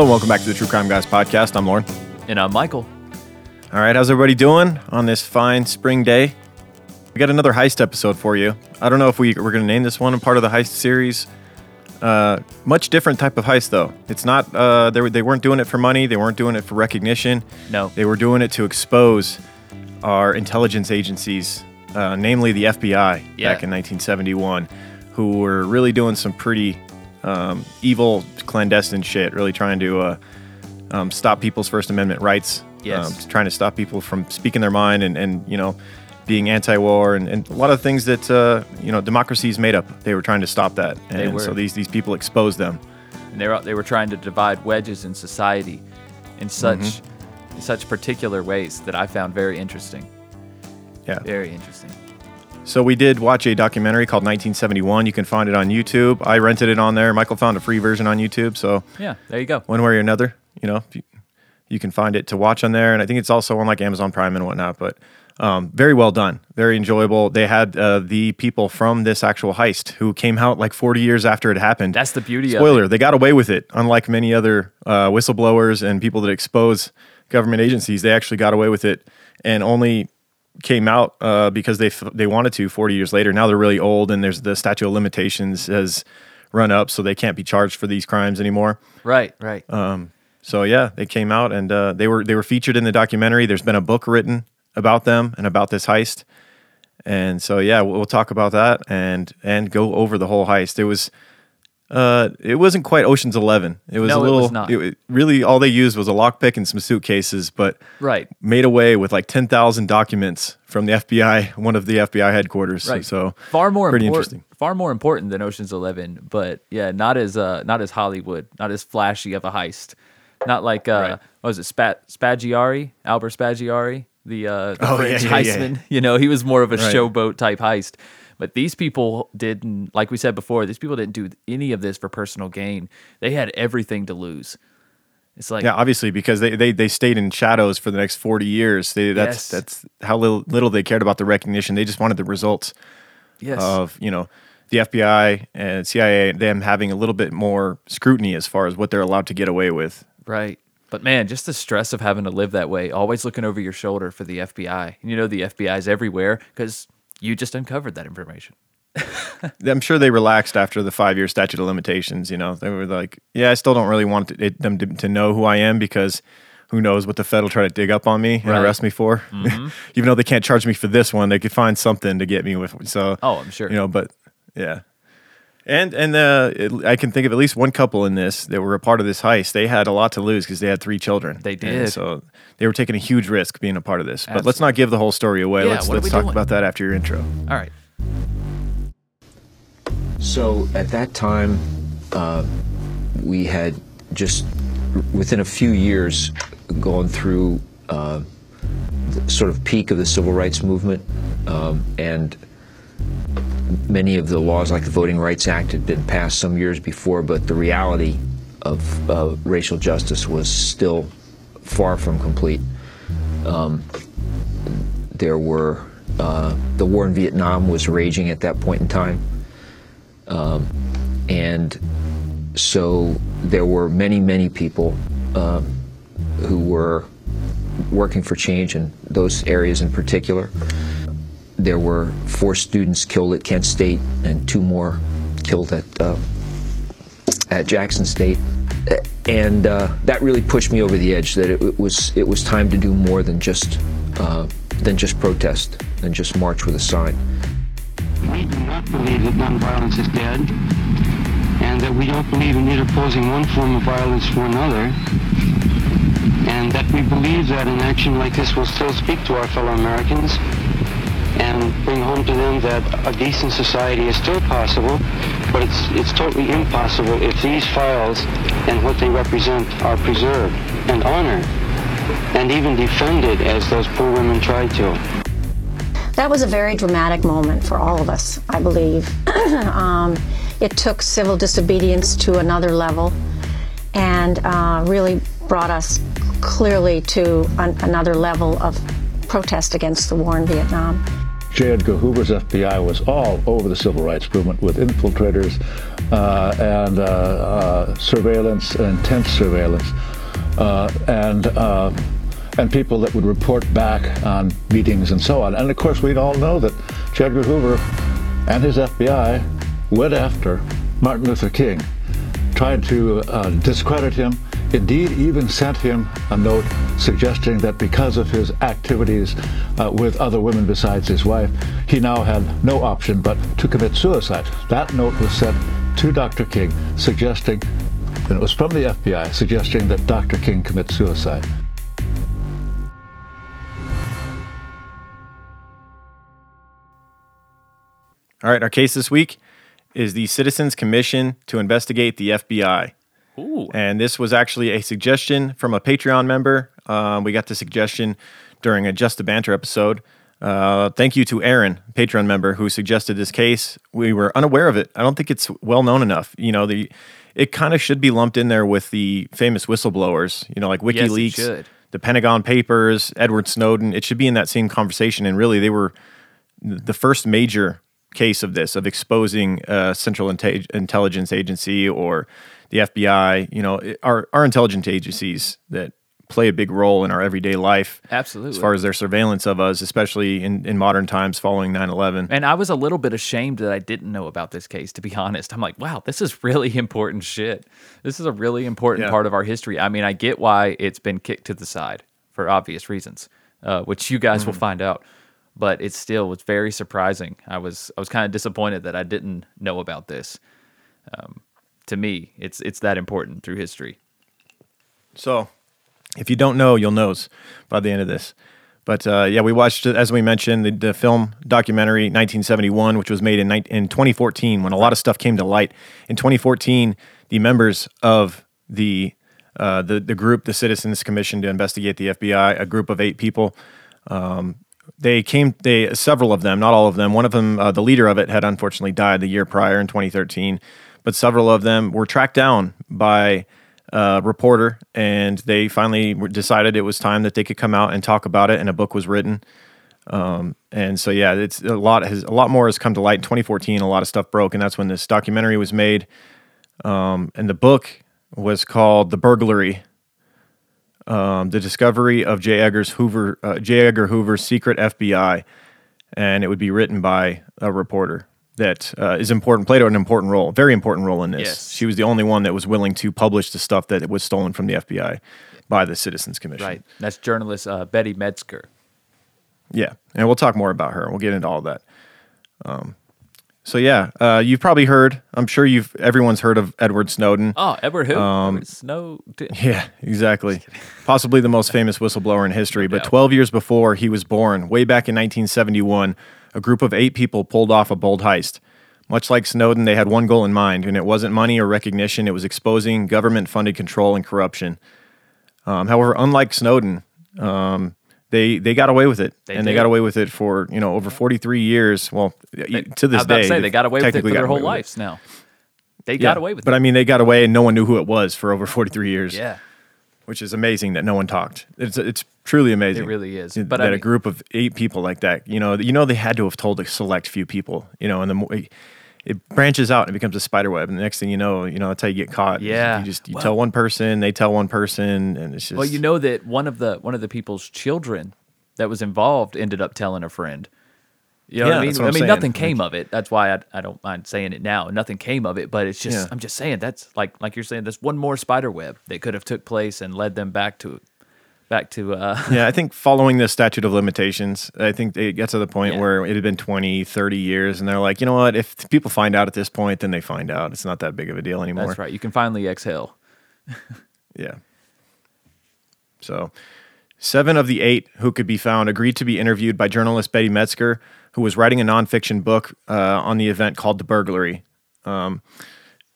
Hello, and welcome back to the True Crime Guys podcast. I'm Lauren. And I'm Michael. All right, how's everybody doing on this fine spring day? We got another heist episode for you. I don't know if we, we're going to name this one a part of the heist series. Uh, much different type of heist, though. It's not, uh, they, were- they weren't doing it for money, they weren't doing it for recognition. No. They were doing it to expose our intelligence agencies, uh, namely the FBI, Yeah. back in 1971, who were really doing some pretty um, evil, clandestine shit, really trying to uh, um, stop people's First Amendment rights. Yes. Um, trying to stop people from speaking their mind and, and you know, being anti-war and, and a lot of things that uh, you know democracy is made up. They were trying to stop that, and so these these people exposed them. And they were they were trying to divide wedges in society in such Mm-hmm. in such particular ways that I found very interesting. Yeah. Very interesting. So we did watch a documentary called 1971. You can find it on YouTube. I rented it on there. Michael found a free version on YouTube. So Yeah, there you go. one way or another, you know, you, can find it to watch on there. And I think it's also on like Amazon Prime and whatnot. But um, very well done, very enjoyable. They had uh, the people from this actual heist who came out like 40 years after it happened. That's the beauty of Spoiler. They got away with it, unlike many other uh, whistleblowers and people that expose government agencies. They actually got away with it, and only came out uh, because they f- they wanted to 40 years later. Now they're really old, and there's the statute of limitations has run up, so they can't be charged for these crimes anymore. Right, right. So yeah, they came out and uh, they were they were featured in the documentary. There's been a book written about them and about this heist, and so yeah, we'll, we'll talk about that and and go over the whole heist. It was. Uh, it wasn't quite Ocean's Eleven. It was No, a it little. was not. it- really, all they used was a lockpick and some suitcases, but right. made away with like ten thousand documents from the FBI, one of the FBI headquarters. Right. So Far more pretty important, interesting. Far more important than Ocean's 11, but yeah, not as uh not as Hollywood, not as flashy of a heist. Not like uh Right. what was it Spat Spaggiari, Albert Spaggiari, the uh the Oh, French yeah, yeah, yeah. heistman. You know, he was more of a Right. showboat type heist. But these people didn't, like we said before, these people didn't do any of this for personal gain. They had everything to lose. It's like, Yeah, obviously, because they, they, they stayed in shadows for the next forty years. They, that's Yes. that's how little little they cared about the recognition. They just wanted the results yes, of you know the FBI and CIA them having a little bit more scrutiny as far as what they're allowed to get away with. Right. But man, just the stress of having to live that way, always looking over your shoulder for the FBI. And you know the FBI's everywhere because you just uncovered that information. I'm sure they relaxed after the five year statute of limitations. You know, they were like, yeah, I still don't really want it, them to, to know who I am because. Who knows what the Fed will try to dig up on me and Right. Mm-hmm. arrest me for? Even though they can't charge me for this one, they could find something to get me with. So, Oh, I'm sure. you know but yeah and and uh, it, i can think of at least one couple in this that were a part of this heist they had a lot to lose because they had three children They And did. so they were taking a huge risk being a part of this but let's not give the whole story away Yeah, let's let's talk doing? about that after your intro All right. So at that time, uh, we had just within a few years gone through uh, the sort of peak of the civil rights movement, um, and many of the laws, like the Voting Rights Act, had been passed some years before, but the reality of uh, racial justice was still far from complete. Um, there were uh, the war in Vietnam was raging at that point in time. And so there were many, many people um, who were working for change in those areas in particular. There were four students killed at Kent State and two more killed at uh, at Jackson State, and uh, that really pushed me over the edge. That it, was it was time to do more than just uh, than just protest, than just march with a sign. We do not believe that nonviolence is dead, and that we don't believe in interposing one form of violence for another, and that we believe that an action like this will still speak to our fellow Americans and bring home to them that a decent society is still possible, but it's, it's totally impossible if these files and what they represent are preserved and honored and even defended as those poor women tried to. That was a very dramatic moment for all of us, I believe. um, it took civil disobedience to another level and uh, really brought us clearly to an, another level of protest against the war in Vietnam. J. Edgar Hoover's FBI was all over the civil rights movement with infiltrators uh, and uh, uh, surveillance, intense surveillance, uh, and uh, and people that would report back on meetings and so on. And of course, we all know that J. Edgar Hoover and his FBI went after Martin Luther King, tried to uh, discredit him indeed even sent him a note suggesting that because of his activities uh, with other women besides his wife, he now had no option but to commit suicide. That note was sent to Dr. King suggesting, and it was from the FBI, suggesting that Dr. King commit suicide. All right, our case this week is the Citizens Commission to investigate the FBI. Ooh. And this was actually a suggestion from a Patreon member. Um, we got the suggestion during a Just a Banter episode. Uh, thank you to Aaron, Patreon member, who suggested this case. We were unaware of it. I don't think it's well known enough. You know, the it kind of should be lumped in there with the famous whistleblowers. You know, like WikiLeaks, should. the Pentagon Papers, Edward Snowden. It should be in that same conversation. And really, they were the first major case of this of exposing a Central Inte- Intelligence Agency or the FBI. You know, it- our our intelligence agencies that play a big role in our everyday life. Absolutely. As far as their surveillance of us, especially in, in modern times following 9 11. And I was a little bit ashamed that I didn't know about this case, to be honest. I'm like, wow, this is really important shit. This is a really important Yeah. part of our history. I mean, I get why it's been kicked to the side for obvious reasons, uh, which you guys will find out. But it still was very surprising. I was I was kind of disappointed that I didn't know about this. Um, to me, it's it's that important through history. So, if you don't know, you'll knows by the end of this. But uh, yeah, we watched, as we mentioned, the, the film documentary 1971, which was made in, in 2014 when a lot of stuff came to light. In 2014, the members of the uh, the the group, the Citizens Commission to investigate the FBI, a group of eight people, um, they came. They several of them, not all of them. One of them, uh, the leader of it, had unfortunately died the year prior in 2013. But several of them were tracked down by uh, reporter, and they finally decided it was time that they could come out and talk about it, and a book was written. Um, and so, yeah, it's a lot has a lot more has come to light in 2014. A lot of stuff broke, and that's when this documentary was made. Um, and the book was called "The Burglary." Um, the discovery of J. Edgar's Hoover, uh, J. Edgar Hoover's secret FBI, and it would be written by a reporter that uh, is important, played an important role, very important role in this. Yes. She was the only one that was willing to publish the stuff that was stolen from the FBI by the Citizens Commission. Right. That's journalist uh, Betty Medsger. Yeah, and we'll talk more about her. We'll get into all that. Um, so yeah, uh, you've probably heard. I'm sure you've everyone's heard of Edward Snowden. Oh, Edward who? Um, Edward Snowden. Yeah, exactly. Possibly the most famous whistleblower in history. But 12 years before he was born, way back in 1971, a group of eight people pulled off a bold heist. Much like Snowden, they had one goal in mind, and it wasn't money or recognition. It was exposing government-funded control and corruption. Um, however, unlike Snowden, um, they they got away with it, They and they got away with it for you know over 43 years. Well, to I this day, to say they got away with it for their whole away with it. lives now. They Yeah, got away with but it. But I mean, they got away, and no one knew who it was for over 43 years yeah. which is amazing that no one talked. It's it's truly amazing. It really is. that But I a mean- group of eight people like that, you know, you know, they had to have told a select few people, you know, and the more it branches out and it becomes a spider web, and the next thing you know, you know, that's how you get caught. Yeah. you just you Well- tell one person, they tell one person, and it's just Well, you know that one of the one of the people's children that was involved ended up telling a friend. You know what Yeah, I mean? what I mean, saying. nothing came of it. That's why I, I don't mind saying it now. Nothing came of it, but it's just Yeah. I'm just saying that's like like you're saying. There's one more spider web that could have took place and led them back to back to uh, yeah, I think following the statute of limitations, I think it gets to the point Yeah. where it had been 20, 30 years, and they're like, you know what? If people find out at this point, then they find out. It's not that big of a deal anymore. That's right. You can finally exhale. Yeah. So, seven of the eight who could be found agreed to be interviewed by journalist Betty Medsger, who was writing a nonfiction book uh, on the event called The Burglary. Um,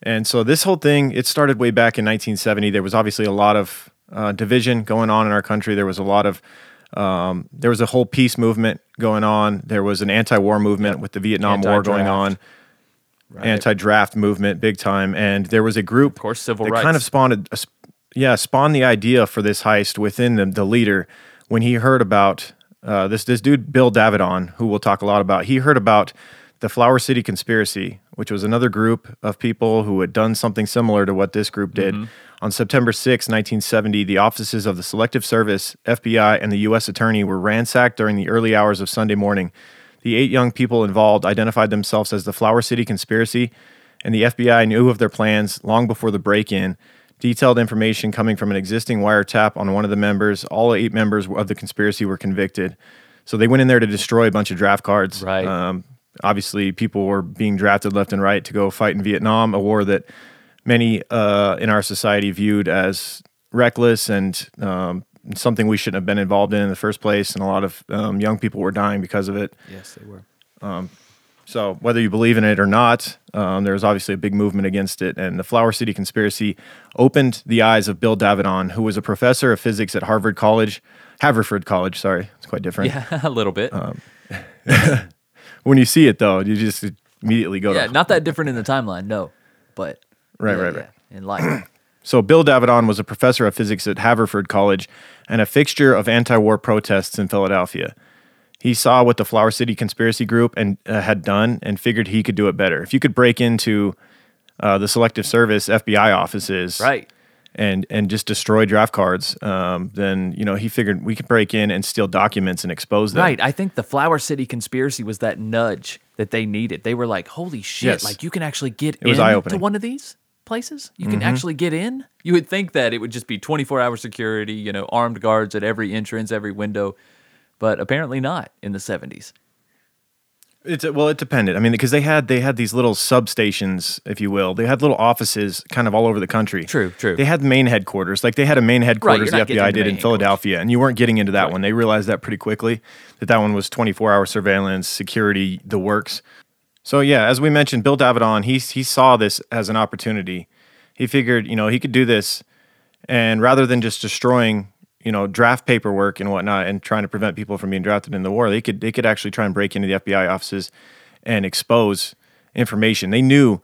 and so, this whole thing, it started way back in 1970. There was obviously a lot of uh, division going on in our country. There was a lot of, um, there was a whole peace movement going on. There was an anti war movement with the Vietnam War going on Anti-draft. anti-draft movement big time and there was a group of course, civil that kind of spawned a, yeah spawned the idea for this heist within the, the leader when he heard about uh, this this dude Bill Davidon, who we'll talk a lot about. He heard about the Flower City conspiracy, which was another group of people who had done something similar to what this group did. On September 6, 1970, the offices of the Selective Service, FBI, and the U.S. Attorney were ransacked during the early hours of Sunday morning. The eight young people involved identified themselves as the Flower City conspiracy, and the FBI knew of their plans long before the break in. Detailed information coming from an existing wiretap on one of the members, all eight members of the conspiracy were convicted. So they went in there to destroy a bunch of draft cards. Right. Um, obviously, people were being drafted left and right to go fight in Vietnam, a war that many uh, in our society viewed as reckless and um, something we shouldn't have been involved in in the first place. And a lot of um, young people were dying because of it. Yes, they were. So whether you believe in it or not, um, was obviously a big movement against it. And the Flower City conspiracy opened the eyes of Bill Davidon, who was a professor of physics at Harvard College, Haverford College. Sorry, it's quite different. Yeah, a little bit. When you see it, though, you just immediately go yeah, to not that different in the timeline, no. But Right, yeah, right, yeah, right. In life. So Bill Davidon was a professor of physics at Haverford College and a fixture of anti-war protests in Philadelphia. He saw what the Flower City conspiracy group and uh, had done and figured he could do it better. If you could break into uh, the Selective Service FBI offices, right. and and just destroy draft cards, um, then you know he figured we could break in and steal documents and expose them. Right. I think the Flower City conspiracy was that nudge that they needed. They were like, "Holy shit! Yes. Like you can actually get was in eye-opening. to one of these places. You can mm-hmm. actually get in." You would think that it would just be 24-hour security, you know, armed guards at every entrance, every window, but apparently not in the 70s. It's well, it depended. I mean, because they had they had these little substations, if you will. They had little offices kind of all over the country. True, true. They had main headquarters, like they had a main headquarters not the FBI did in Philadelphia, and you weren't getting into that one. They realized that pretty quickly that that one was twenty four hour surveillance, security, the works. So yeah, as we mentioned, Bill Davidon, he he saw this as an opportunity. He figured, you know, he could do this, and rather than just destroying, you know, draft paperwork and whatnot, and trying to prevent people from being drafted in the war, they could they could actually try and break into the FBI offices and expose information. They knew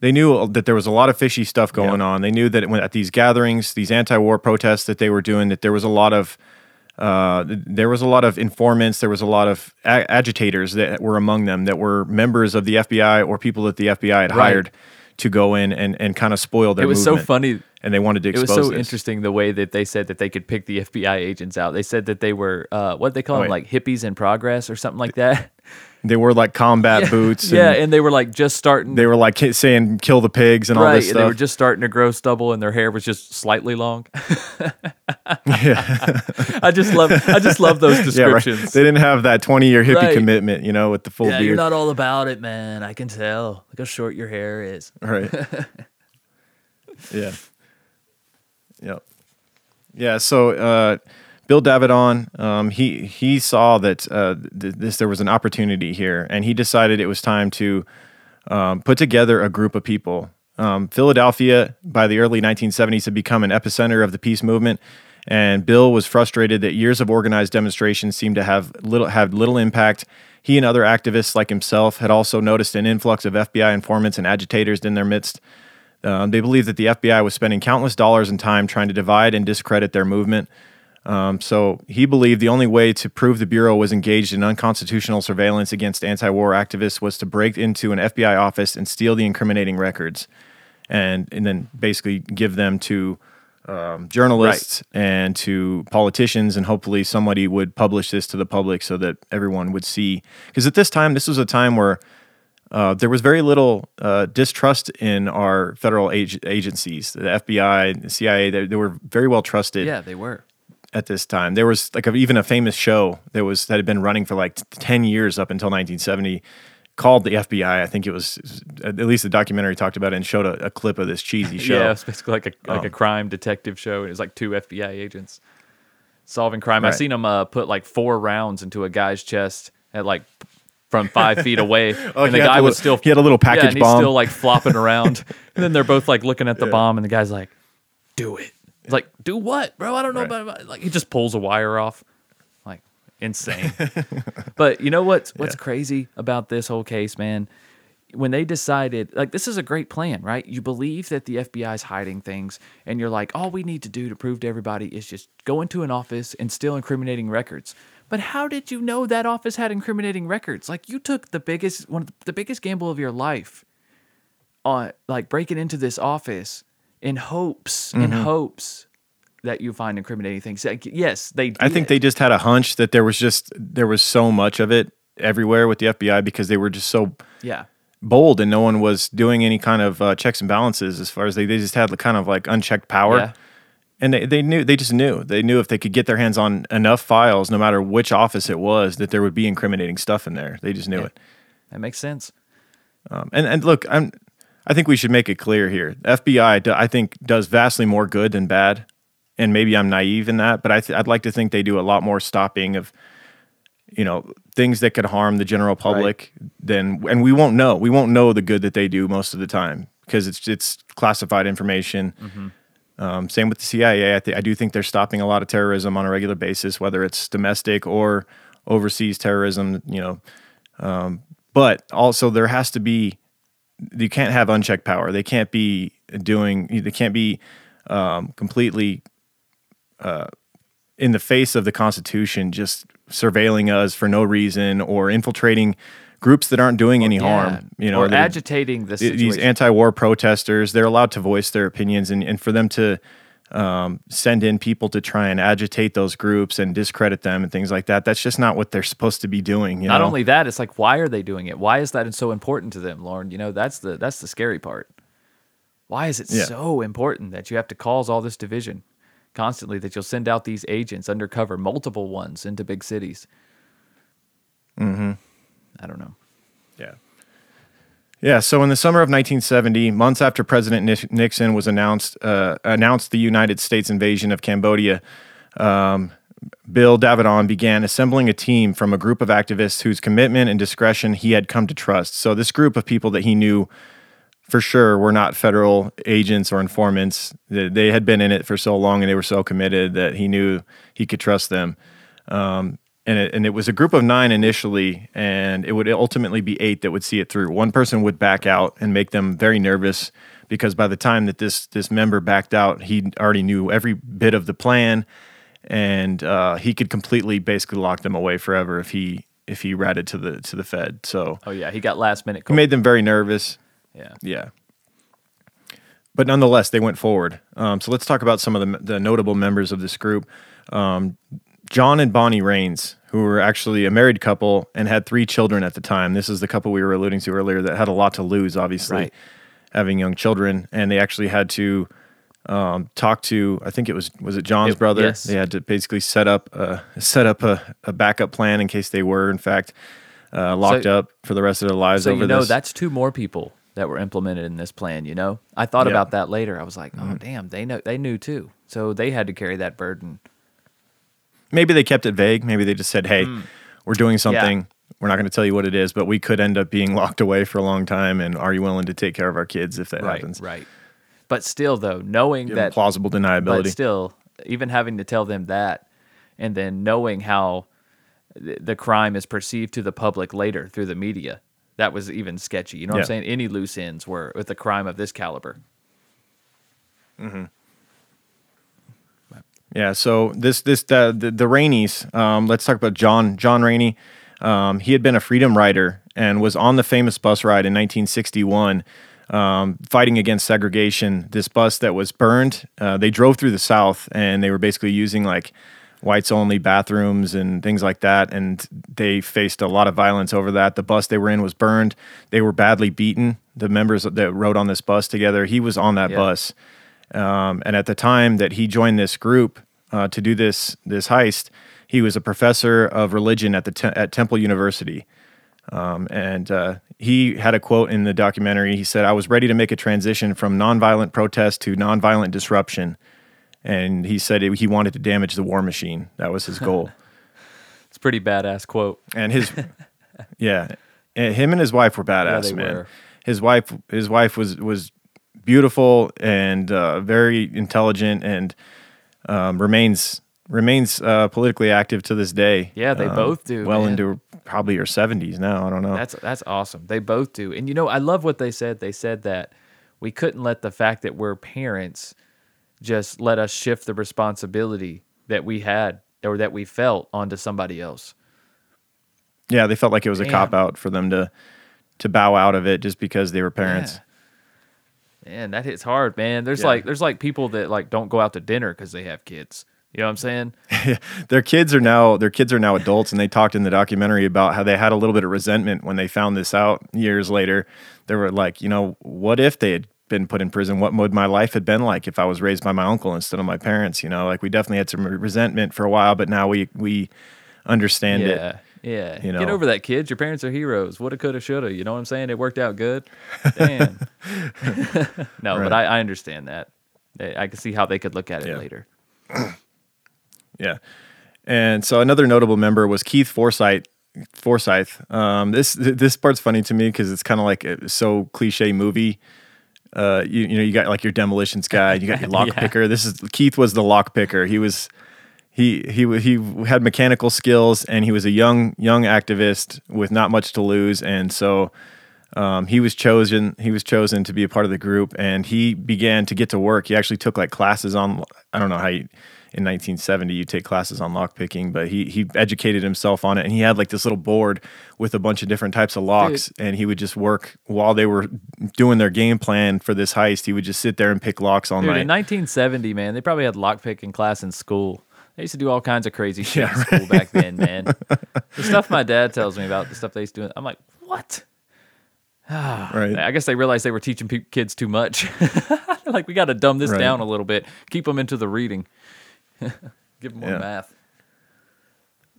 they knew that there was a lot of fishy stuff going on. They knew that when, at these gatherings, these anti-war protests that they were doing, that there was a lot of uh, there was a lot of informants. There was a lot of a- agitators that were among them that were members of the FBI or people that the FBI had Right. hired to go in and, and kind of spoil their It was so funny. and they wanted to Expose It was so this. interesting the way that they said that they could pick the FBI agents out. They said that they were uh, what they call Oh, them, yeah. like hippies in progress or something like that. They were like combat boots. yeah, and and they were like just starting. they were like saying "kill the pigs" and all this and they were just starting to grow stubble, and their hair was just slightly long. yeah, I just love, I just love those yeah, right. descriptions. They didn't have that twenty-year hippie Right. commitment, you know, with the full yeah, beard. you're not all about it, man. I can tell. Look how short your hair is. Right. yeah. Yep. Yeah. So uh, Bill Davidon, um, he he saw that uh, th- this there was an opportunity here, and he decided it was time to um, put together a group of people. Um, Philadelphia, by the early 1970s, had become an epicenter of the peace movement, and Bill was frustrated that years of organized demonstrations seemed to have little have little impact. He and other activists like himself had also noticed an influx of FBI informants and agitators in their midst. Um, they believed that the FBI was spending countless dollars and time trying to divide and discredit their movement. Um, so he believed the only way to prove the Bureau was engaged in unconstitutional surveillance against anti war activists was to break into an FBI office and steal the incriminating records and, and then basically give them to um, journalists and to politicians, and hopefully somebody would publish this to the public so that everyone would see. Because at this time, this was a time where uh, there was very little uh, distrust in our federal ag- agencies, the FBI, the CIA. They, they were very well trusted Yeah, they were. At this time. There was like a, even a famous show that was that had been running for like ten years up until 1970, called the FBI. I think it was at least the documentary talked about it and showed a, a clip of this cheesy show. Yeah, it was basically like a like Oh. a crime detective show. and It was like two FBI agents solving crime. I Right. seen them uh, put like four rounds into a guy's chest at like from five feet away, Oh, and the guy the was little- still he had a little yeah, package and he's bomb. still like flopping around. and then they're both like looking at the bomb, and the guy's like, "Do it." He's like, "Do what, bro? I don't know Right. about, about-" like." He just pulls a wire off, like insane. but you know what's what's crazy about this whole case, man? when they decided like this is a great plan right you believe that the fbi is hiding things and you're like all we need to do to prove to everybody is just go into an office and steal incriminating records But how did you know that office had incriminating records? Like you took the biggest one of the biggest gamble of your life on like breaking into this office in hopes in Mm-hmm. hopes that you find incriminating things. Yes, they Did. I think they just had a hunch that there was just there was so much of it everywhere with the FBI because they were just so yeah. bold and no one was doing any kind of uh, checks and balances as far as they, they just had the kind of like unchecked power. Yeah. And they, they knew they just knew they knew if they could get their hands on enough files, no matter which office it was, that there would be incriminating stuff in there. They just knew Yeah. it. That makes sense. Um, and and look, I'm I think we should make it clear here. FBI, I think, does vastly more good than bad, and maybe I'm naive in that, but I th- I'd like to think they do a lot more stopping of, you know, things that could harm the general public than, and we won't know. We won't know the good that they do most of the time because it's it's classified information. Um, same with the CIA. I, th- I do think they're stopping a lot of terrorism on a regular basis, whether it's domestic or overseas terrorism. You know, um, but also there has to be you can't have unchecked power. They can't be doing. They can't be um, completely uh, in the face of the Constitution, just surveilling us for no reason or infiltrating groups that aren't doing any harm. You know, or agitating the situation. these anti-war protesters. They're allowed to voice their opinions, and, and for them to um, send in people to try and agitate those groups and discredit them and things like that. That's just not what they're supposed to be doing. You Not know? only that, it's like why are they doing it? Why is that so important to them, Lauren? You know, that's the that's the scary part. Why is it Yeah. so important that you have to cause all this division constantly? That you'll send out these agents undercover, multiple ones into big cities. Mm-hmm. I don't know. Yeah. Yeah. So in the summer of 1970, months after President Nixon was announced uh, announced the United States invasion of Cambodia, um, Bill Davidon began assembling a team from a group of activists whose commitment and discretion he had come to trust. So this group of people that he knew for sure were not federal agents or informants. They had been in it for so long and they were so committed that he knew he could trust them. Um, and it, and it was a group of nine initially, and it would ultimately be eight that would see it through. One person would back out and make them very nervous because by the time that this this member backed out, he already knew every bit of the plan, and uh, he could completely basically lock them away forever if he if he ratted to the to the Fed. So Oh yeah, he got last minute. he made them very nervous. yeah. Yeah. But nonetheless, they went forward. Um, so let's talk about some of the, the notable members of this group. Um, John and Bonnie Raines, who were actually a married couple and had three children at the time. This is the couple we were alluding to earlier that had a lot to lose, obviously, Right. having young children. And they actually had to um, talk to, I think it was, was it John's It- brother? yes. They had to basically set up, a, set up a, a backup plan in case they were, in fact, uh, locked So- up for the rest of their lives So over you know this. that's two more people that were implemented in this plan. You know, I thought. Mm-hmm. about that later. I was like, oh damn, they know they knew too. So they had to carry that burden. Maybe they kept it vague. Maybe they just said, "Hey, Hmm. we're doing something. We're not going to tell you what it is, but we could end up being locked away for a long time. And are you willing to take care of our kids if that happens?" Right. But still, though, knowing Give that plausible but deniability. still, even having to tell them that, and then knowing how th- the crime is perceived to the public later through the media, that was even sketchy. You know what Yeah. I'm saying? Any loose ends were with a crime of this caliber. Yeah. So this this the the, the Rainies. Um, let's talk about John John Rainey. Um, he had been a freedom rider and was on the famous bus ride in 1961, um, fighting against segregation. This bus that was burned. Uh, they drove through the South and they were basically using like whites only bathrooms and things like that. And they faced a lot of violence over that. The bus they were in was burned. They were badly beaten. The members that rode on this bus together, he was on that Yeah. bus. Um, and at the time that he joined this group uh, to do this this heist, he was a professor of religion at the te- at Temple University. Um, and uh, he had a quote in the documentary. He said, "I was ready to make a transition from nonviolent protest to nonviolent disruption." And he said he wanted to damage the war machine. That was his goal. It's a pretty badass quote. and his yeah and him and his wife were badass they man were. his wife his wife was was beautiful and uh, very intelligent and um, remains remains uh, politically active to this day Yeah, they Um, both do, well man. into probably her 70s now i don't know That's that's awesome. They both do. And you know, I love what they said. They said that we couldn't let the fact that we're parents just let us shift the responsibility that we had or that we felt onto somebody else. Yeah, they felt like it was a cop out for them to to bow out of it just because they were parents. Man, that hits hard, man. There's Yeah. like there's like people that like don't go out to dinner because they have kids. You know what I'm saying? their kids are now their kids are now adults and they talked in the documentary about how they had a little bit of resentment when they found this out years later they were like you know what if they had been put in prison what would my life had been like if i was raised by my uncle instead of my parents you know like we definitely had some resentment for a while but now we we understand yeah. it Yeah. you know? Get over that, kids. Your parents are heroes. Woulda, coulda, shoulda. You know what I'm saying? It worked out good. Damn. no, Right. but I, I understand that. I I can see how they could look at it Yeah. later. Yeah. And so another notable member was Keith Forsyth. Forsyth. Um, this this part's funny to me because it's kind of like a so cliche movie. Uh, you, you know, you got like your demolitions guy, you got your lock Yeah. picker. This is Keith was the lock picker. He was he he he had mechanical skills and he was a young young activist with not much to lose, and so um, he was chosen he was chosen to be a part of the group and he began to get to work. He actually took like classes on i don't know how you, in 1970 you take classes on lock picking but he he educated himself on it and he had like this little board with a bunch of different types of locks and he would just work while they were doing their game plan for this heist. He would just sit there and pick locks all Dude, night. in 1970, man, they probably had lockpicking class in school. They used to do all kinds of crazy shit in school back then, man. the stuff my dad tells me about, the stuff they used to do, I'm like, what? right I guess they realized they were teaching pe- kids too much. like, we got to dumb this Right. down a little bit, keep them into the reading, give them more Yeah. math.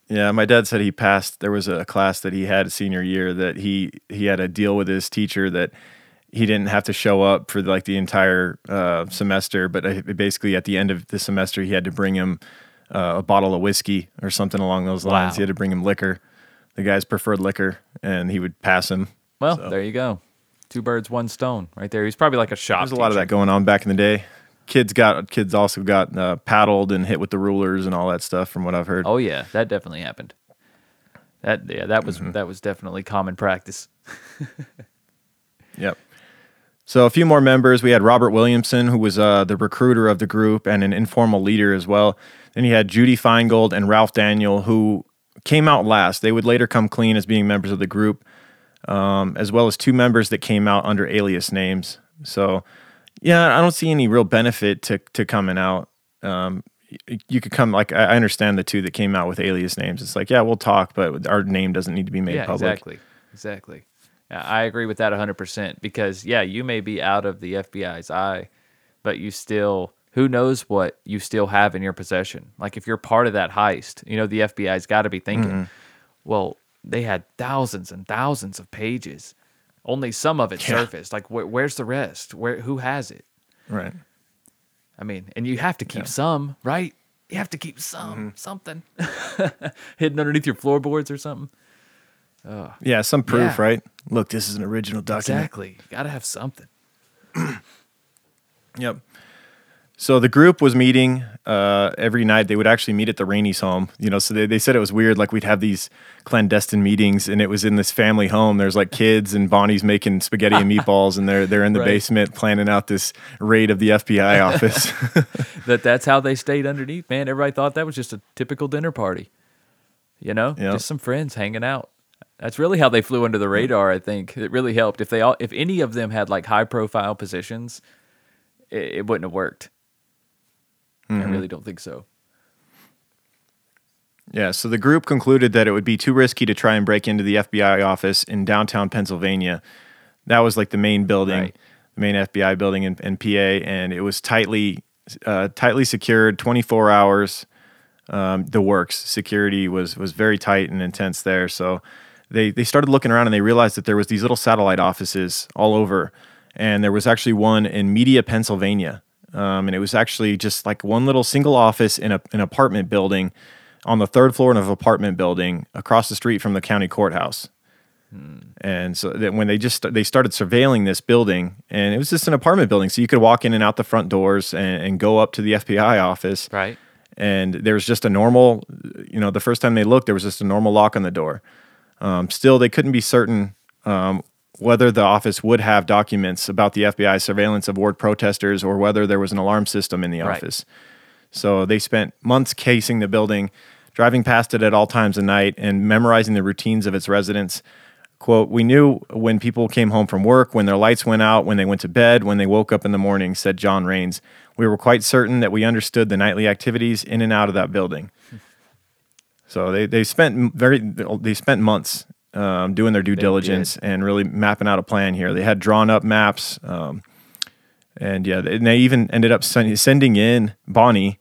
Yeah, my dad said he passed. There was a class that he had senior year that he he had a deal with his teacher that he didn't have to show up for like the entire uh, semester, but uh, basically at the end of the semester he had to bring him uh, a bottle of whiskey or something along those lines. Wow. He had to bring him liquor, the guy's preferred liquor, and he would pass him. Well, So- there you go. Two birds, one stone, right there. He's probably like a shop. There's a lot of that going on back in the day. Kids got kids also got uh, paddled and hit with the rulers and all that stuff, from what I've heard. Oh yeah, that definitely happened. That yeah, that was Mm-hmm. that was definitely common practice. Yep. So a few more members. We had Robert Williamson, who was uh, the recruiter of the group and an informal leader as well. Then you had Judi Feingold and Ralph Daniel, who came out last. They would later come clean as being members of the group, um, as well as two members that came out under alias names. So, yeah, I don't see any real benefit to to coming out. Um, you could come like I I understand the two that came out with alias names. It's like, yeah, we'll talk, but our name doesn't need to be made yeah, public. exactly, exactly. Yeah, I agree with that 100% because yeah, you may be out of the FBI's eye, but you still who knows what you still have in your possession. Like if you're part of that heist, you know the FBI's got to be thinking, Mm-hmm. well, they had thousands and thousands of pages. Only some of it surfaced. Like wh- where's the rest? Where who has it? Right. I mean, and you have to keep some, right? You have to keep some, Mm-hmm. something hidden underneath your floorboards or something. Yeah, some proof, Yeah. right? Look, this is an original document. Exactly. You got to have something. Yep. So the group was meeting uh, every night. They would actually meet at the Rainey's home. You know, so they, they said it was weird. Like we'd have these clandestine meetings, and it was in this family home. There's like kids, and Bonnie's making spaghetti and meatballs, and they're they're in the Right. basement planning out this raid of the FBI office. That that's how they stayed underneath, man. Everybody thought that was just a typical dinner party. You know, Yep. just some friends hanging out. That's really how they flew under the radar. I think it really helped. If they all, if any of them had like high profile positions, it, it wouldn't have worked. I really don't think so. Yeah, so the group concluded that it would be too risky to try and break into the FBI office in downtown Pennsylvania. That was like the main building, Right. the main FBI building in, in PA, and it was tightly, uh, tightly secured, twenty four hours. Um, the works security was was very tight and intense there. So they they started looking around and they realized that there was these little satellite offices all over, and there was actually one in Media, Pennsylvania, um, and it was actually just like one little single office in a an apartment building on the third floor of an apartment building across the street from the county courthouse. And so that when they just they started surveilling this building, and it was just an apartment building, so you could walk in and out the front doors and, and go up to the FBI office Right. and there was just a normal you know the first time they looked there was just a normal lock on the door um, still they couldn't be certain um, whether the office would have documents about the fbi surveillance of ward protesters or whether there was an alarm system in the Right. office so they spent months casing the building driving past it at all times of night and memorizing the routines of its residents. Quote, we knew when people came home from work, when their lights went out, when they went to bed, when they woke up in the morning, said John Raines. We were quite certain that we understood the nightly activities in and out of that building. So they, they spent very they spent months um, doing their due diligence and really mapping out a plan here. They had drawn up maps, um, and yeah, and they even ended up send, sending in Bonnie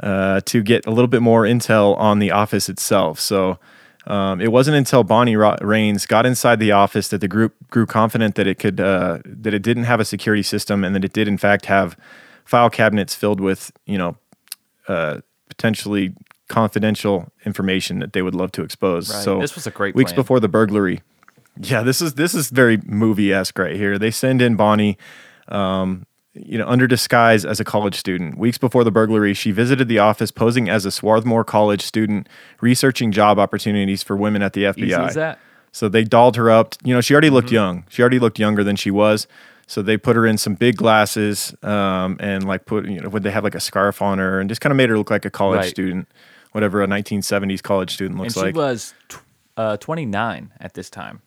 uh, to get a little bit more intel on the office itself. So um, it wasn't until Bonnie Ra- Raines got inside the office that the group grew confident that it could uh, that it didn't have a security system and that it did in fact have file cabinets filled with you know uh, potentially confidential information that they would love to expose. Right. So This was a great weeks plan. before the burglary. Yeah, this is this is very movie esque right here. They send in Bonnie, um, you know, under disguise as a college student. Weeks before the burglary, she visited the office posing as a Swarthmore College student, researching job opportunities for women at the FBI. Easy as that. So they dolled her up. You know, she already looked young. She already looked younger than she was. So they put her in some big glasses um, and like put you know would they have like a scarf on her and just kind of made her look like a college Right. student, whatever a 1970s college student And looks she like. She was tw- uh, 29 at this time.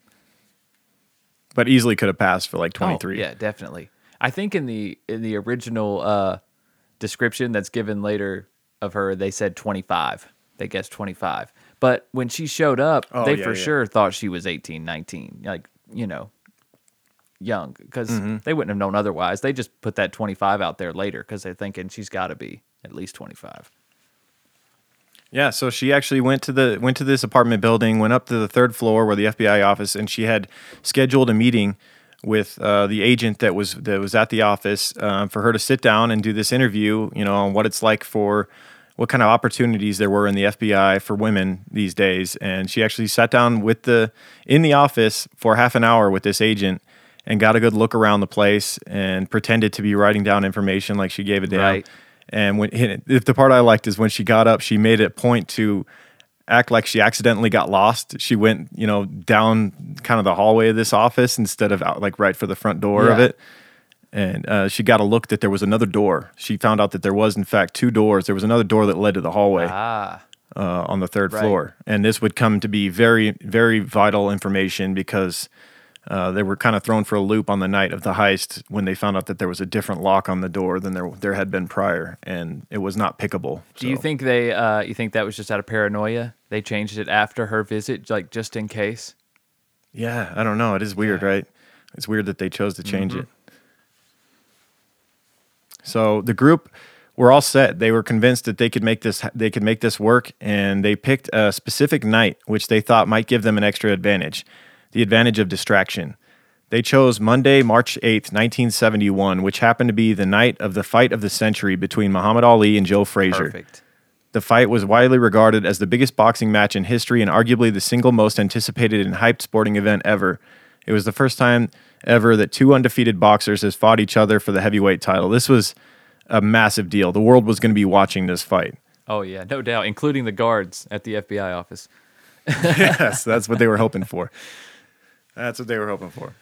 but easily could have passed for like Oh, 23. yeah, definitely. I think in the in the original uh, description that's given later of her, they said 25. They guessed 25. But when she showed up, Oh, they yeah, for yeah. sure thought she was 18, 19, like, you know, young because Mm-hmm. they wouldn't have known otherwise. They just put that 25 out there later because they're thinking she's got to be at least 25. Yeah, so she actually went to the went to this apartment building, went up to the third floor where the FBI office, and she had scheduled a meeting with uh, the agent that was that was at the office um, for her to sit down and do this interview. You know, on what it's like for what kind of opportunities there were in the FBI for women these days. And she actually sat down with the in the office for half an hour with this agent and got a good look around the place and pretended to be writing down information like she gave it down. Right. And when if the part I liked is when she got up, she made it a point to act like she accidentally got lost. She went, you know, down kind of the hallway of this office instead of out like right for the front door of it. And uh, she got a look that there was another door. She found out that there was, in fact, two doors. There was another door that led to the hallway Ah, uh, on the third Right. floor. And this would come to be very, very vital information because uh, they were kind of thrown for a loop on the night of the heist when they found out that there was a different lock on the door than there there had been prior, and it was not pickable. do you think they? Uh, you think that was just out of paranoia? They changed it after her visit, like just in case. Yeah, I don't know. It is weird, right? It's weird that they chose to change Mm-hmm. it. So the group were all set. They were convinced that they could make this they could make this work and they picked a specific night which they thought might give them an extra advantage, the advantage of distraction. They chose Monday, March 8th, 1971, which happened to be the night of the fight of the century between Muhammad Ali and Joe Frazier. Perfect. The fight was widely regarded as the biggest boxing match in history and arguably the single most anticipated and hyped sporting event ever. It was the first time ever that two undefeated boxers has fought each other for the heavyweight title. This was a massive deal. The world was going to be watching this fight. Oh yeah, no doubt, including the guards at the FBI office. yes, that's what they were hoping for. That's what they were hoping for.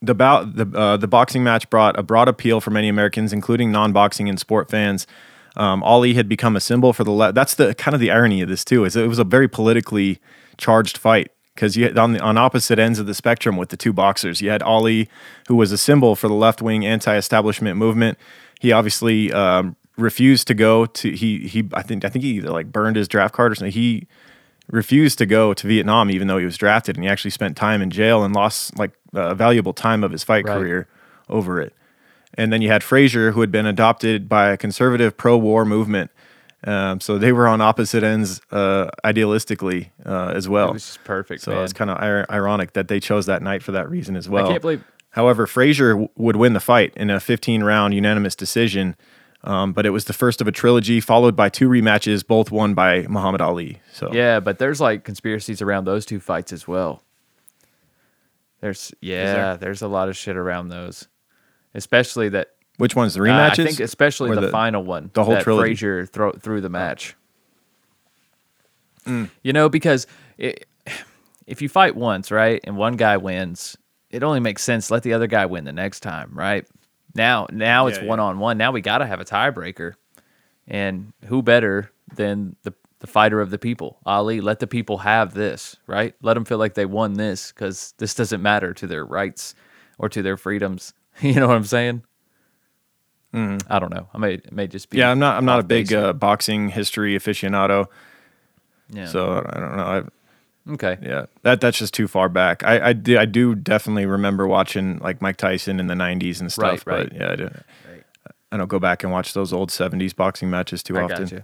The bout, the uh, the boxing match brought a broad appeal for many Americans, including non-boxing and sport fans. Um, Ali had become a symbol for the. left. that's the kind of the irony of this too. Is it was a very politically charged fight because you had on the on opposite ends of the spectrum with the two boxers. You had Ali, who was a symbol for the left wing anti-establishment movement. He obviously um, refused to go to. He he. I think I think he either like burned his draft card or something. He refused to go to Vietnam even though he was drafted and he actually spent time in jail and lost like a valuable time of his fight Right. career over it. And then you had Frazier who had been adopted by a conservative pro-war movement. Um, so they were on opposite ends uh, idealistically uh, as well. It was perfect, So man. it's kind of ir- ironic that they chose that night for that reason as well. I can't believe- However, Frazier w- would win the fight in a 15-round unanimous decision, um, but it was the first of a trilogy, followed by two rematches, both won by Muhammad Ali. So Yeah, but there's like conspiracies around those two fights as well. There's yeah, there's a lot of shit around those, especially that which one's the uh, rematches? I think especially Or the, final one, the whole that trilogy? Frazier throw through the match. Mm. You know, because it, if you fight once, right, and one guy wins, it only makes sense let the other guy win the next time, right? Now, now it's Yeah, yeah. one on one. Now we got to have a tiebreaker, and who better than the the fighter of the people. Ali, let the people have this, right? Let them feel like they won this because this doesn't matter to their rights or to their freedoms. You know what I'm saying? I don't know. I may it may just be. Yeah, I'm not. I'm not a big uh, boxing history aficionado, yeah. so I don't know. I, okay. yeah, that that's just too far back. I I do, I do definitely remember watching like Mike Tyson in the '90s and stuff. Right, right. But yeah, I, do, I don't go back and watch those old '70s boxing matches too I often. got you.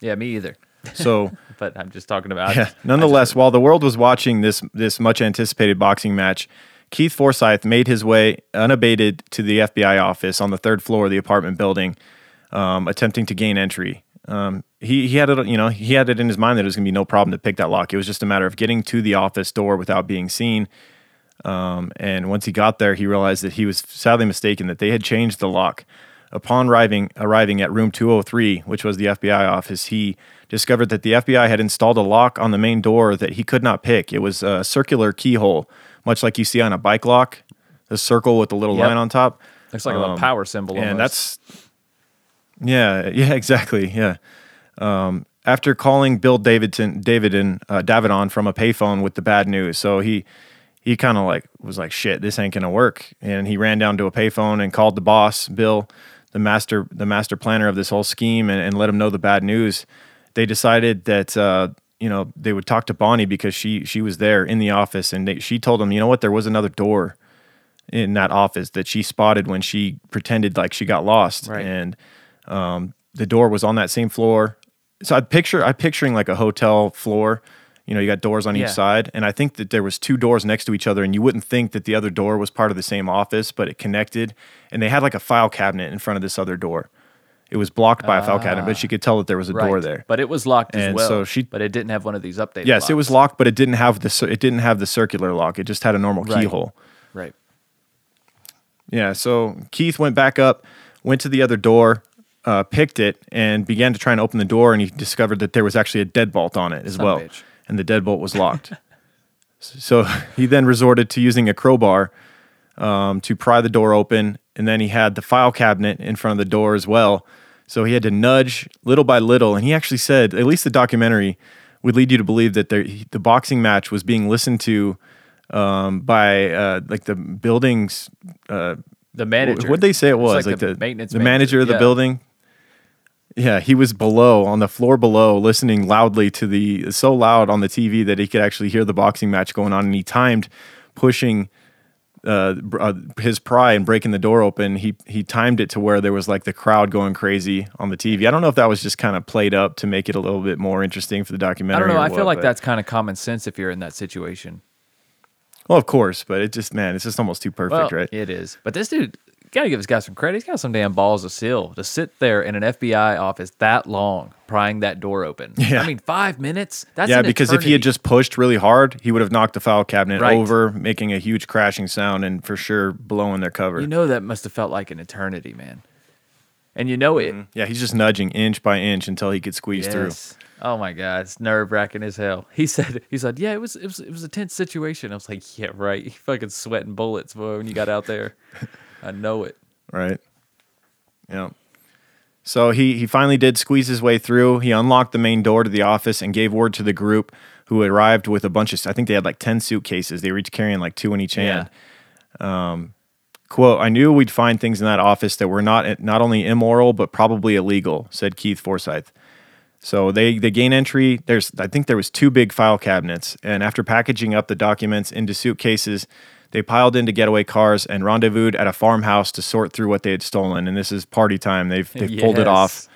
Yeah, me either. So But I'm just talking about. yeah, nonetheless, while the world was watching this this much anticipated boxing match, Keith Forsyth made his way unabated to the FBI office on the third floor of the apartment building, um, attempting to gain entry. Um, he he had it, you know, he had it in his mind that it was going to be no problem to pick that lock. It was just a matter of getting to the office door without being seen. Um, and once he got there, he realized that he was sadly mistaken that they had changed the lock. Upon arriving arriving at room 203, which was the FBI office, he discovered that the FBI had installed a lock on the main door that he could not pick. It was a circular keyhole, much like you see on a bike lock, the circle with the little Yep. line on top. Looks like a little Um, power symbol. And almost. that's yeah, yeah, exactly, yeah. Um, after calling Bill Davidson, Davidon, uh, Davidon from a payphone with the bad news, so he he kind of like was like, "Shit, this ain't gonna work," and he ran down to a payphone and called the boss, Bill, the master, the master planner of this whole scheme, and, and let him know the bad news. They decided that uh, you know they would talk to Bonnie because she she was there in the office, and they, she told him, you know what, there was another door in that office that she spotted when she pretended like she got lost, Right. and um, the door was on that same floor. So I picture I picturing like a hotel floor. You know, you got doors on Yeah. each side, and I think that there was two doors next to each other, and you wouldn't think that the other door was part of the same office, but it connected, and they had like a file cabinet in front of this other door. It was blocked by a file cabinet, but she could tell that there was a door Ah. There. But it was locked as And well. so she- but it didn't have one of these updated. yes, it was locked, but it didn't have the it didn't have the circular lock. It just had a normal Right. keyhole. Right. Yeah, so Keith went back up, went to the other door, uh, picked it, and began to try and open the door. And he discovered that there was actually a deadbolt on it as a well, bitch. and the deadbolt was locked. so he then resorted to using a crowbar um, to pry the door open, and then he had the file cabinet in front of the door as well. So he had to nudge little by little, and he actually said, at least the documentary would lead you to believe that there, the boxing match was being listened to um, by uh, like the building's uh, The manager. what they say it It's was like like, the the, maintenance the manager, manager of the yeah. building. Yeah, he was below on the floor below, listening loudly to the so loud on the TV that he could actually hear the boxing match going on, and he timed pushing uh, uh, his pry and breaking the door open. He he timed it to where there was like the crowd going crazy on the TV. I don't know if that was just kind of played up to make it a little bit more interesting for the documentary. I don't know. I feel like that's kind of common sense if you're in that situation. well, of course, but it just man, it's just almost too perfect, Well, right? It is. But this dude, gotta give this guy some credit. He's got some damn balls of steel to sit there in an FBI office that long, prying that door open. Yeah. I mean, five minutes. That's yeah, because if he had just pushed really hard, he would have knocked the file cabinet Right. over, making a huge crashing sound and for sure blowing their cover. you know, that must have felt like an eternity, man. And you know it. Mm-hmm. yeah, he's just nudging inch by inch until he could squeeze through. Oh my god, it's nerve wracking as hell. He said, he said, yeah, it was, it was, it was a tense situation. I was like, yeah, right. You fucking sweating bullets, boy, when you got out there. I know it. Right. Yeah. So he he finally did squeeze his way through. He unlocked the main door to the office and gave word to the group who arrived with a bunch of I think they had like 10 suitcases. They were each carrying like two in each hand. Um, quote, I knew we'd find things in that office that were not not only immoral but probably illegal, said Keith Forsyth. So they they gain entry. There's I think there was two big file cabinets, and after packaging up the documents into suitcases, they piled into getaway cars and rendezvoused at a farmhouse to sort through what they had stolen. And this is party time. They've they've pulled it off,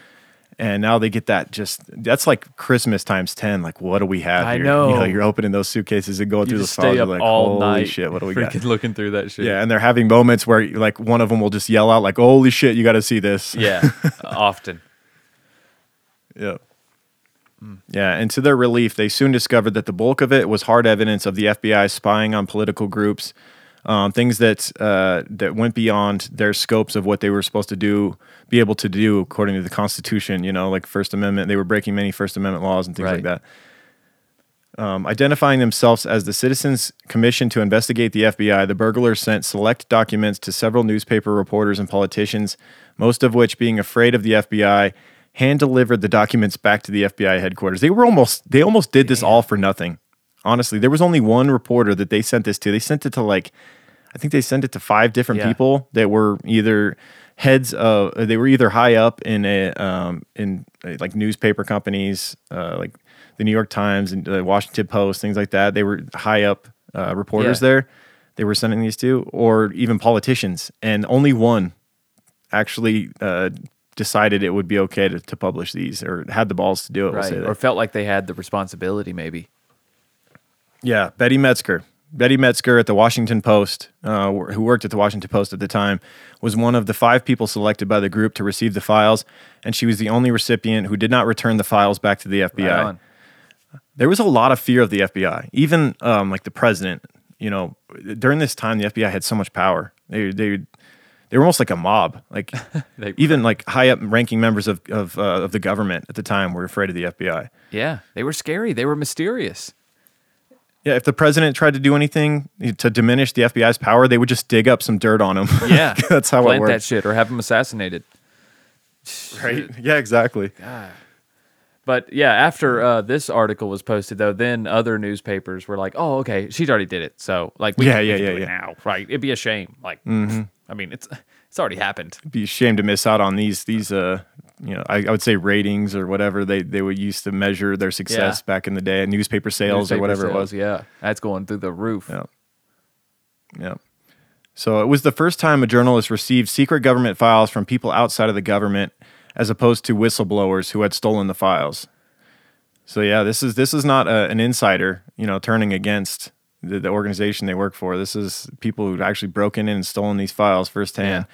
and now they get that just that's like Christmas times ten. Like what do we have I here? know. You know, you're opening those suitcases and going You through the files. stay you're like, all Holy night. shit! What do we freaking got? looking through that shit. Yeah, and they're having moments where like one of them will just yell out like, "Holy shit! You got to see this!" Yeah. often. Yeah. Yeah, and to their relief, they soon discovered that the bulk of it was hard evidence of the FBI spying on political groups, um, things that uh, that went beyond their scopes of what they were supposed to do, be able to do according to the Constitution. You know, like First Amendment, they were breaking many First Amendment laws and things like that. Um, identifying themselves as the Citizens Commission to investigate the FBI, the burglars sent select documents to several newspaper reporters and politicians, most of which being afraid of the FBI hand delivered the documents back to the FBI headquarters. They were almost they almost did this all for nothing. Honestly, there was only one reporter that they sent this to. They sent it to like I think they sent it to five different Yeah. people that were either heads of they were either high up in a um, in uh, like newspaper companies uh, like the New York Times and the Washington Post things like that. They were high up uh, reporters Yeah. there. They were sending these to, or even politicians, and only one actually uh, decided it would be okay to, to publish these or had the balls to do it. Right or felt like they had the responsibility maybe Yeah, Betty Medsger. Betty Medsger at the Washington Post, uh, who worked at the Washington Post at the time, was one of the five people selected by the group to receive the files, and she was the only recipient who did not return the files back to the FBI. Right. There was a lot of fear of the FBI, even um, like the president. You know, during this time, the FBI had so much power. They they they were almost like a mob. Like They- even like high up ranking members of of, uh, of the government at the time were afraid of the FBI. yeah they were scary they were mysterious Yeah, if the president tried to do anything to diminish the FBI's power, they would just dig up some dirt on him. yeah that's how it plant that works. shit or have them assassinated Right? Yeah, exactly. But yeah, after uh, this article was posted, though, then other newspapers were like, "Oh, okay, she's already did it." So, like, we Yeah, yeah, yeah, do it yeah. now, right? It'd be a shame. Like, I mean, it's it's already happened. It'd Be ashamed to miss out on these these uh you know I, I would say ratings or whatever they they would use to measure their success Yeah. back in the day, newspaper sales or Newspaper whatever it was. Yeah, that's going through the roof. Yeah. Yeah. So it was the first time a journalist received secret government files from people outside of the government as opposed to whistleblowers who had stolen the files. So yeah, this is this is not a, an insider, you know, turning against the, the organization they work for. This is people who actually broken in and stolen these files firsthand.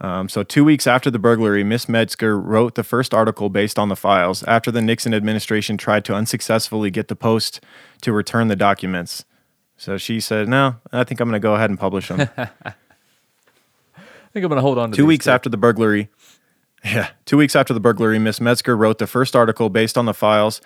Um, so two weeks after the burglary, Miss Medsger wrote the first article based on the files after the Nixon administration tried to unsuccessfully get the Post to return the documents. So she said, "No, I think I'm going to go ahead and publish them." I think I'm gonna hold on to two weeks after the burglary, yeah, two weeks after the burglary, Miss Medsger wrote the first article based on the files.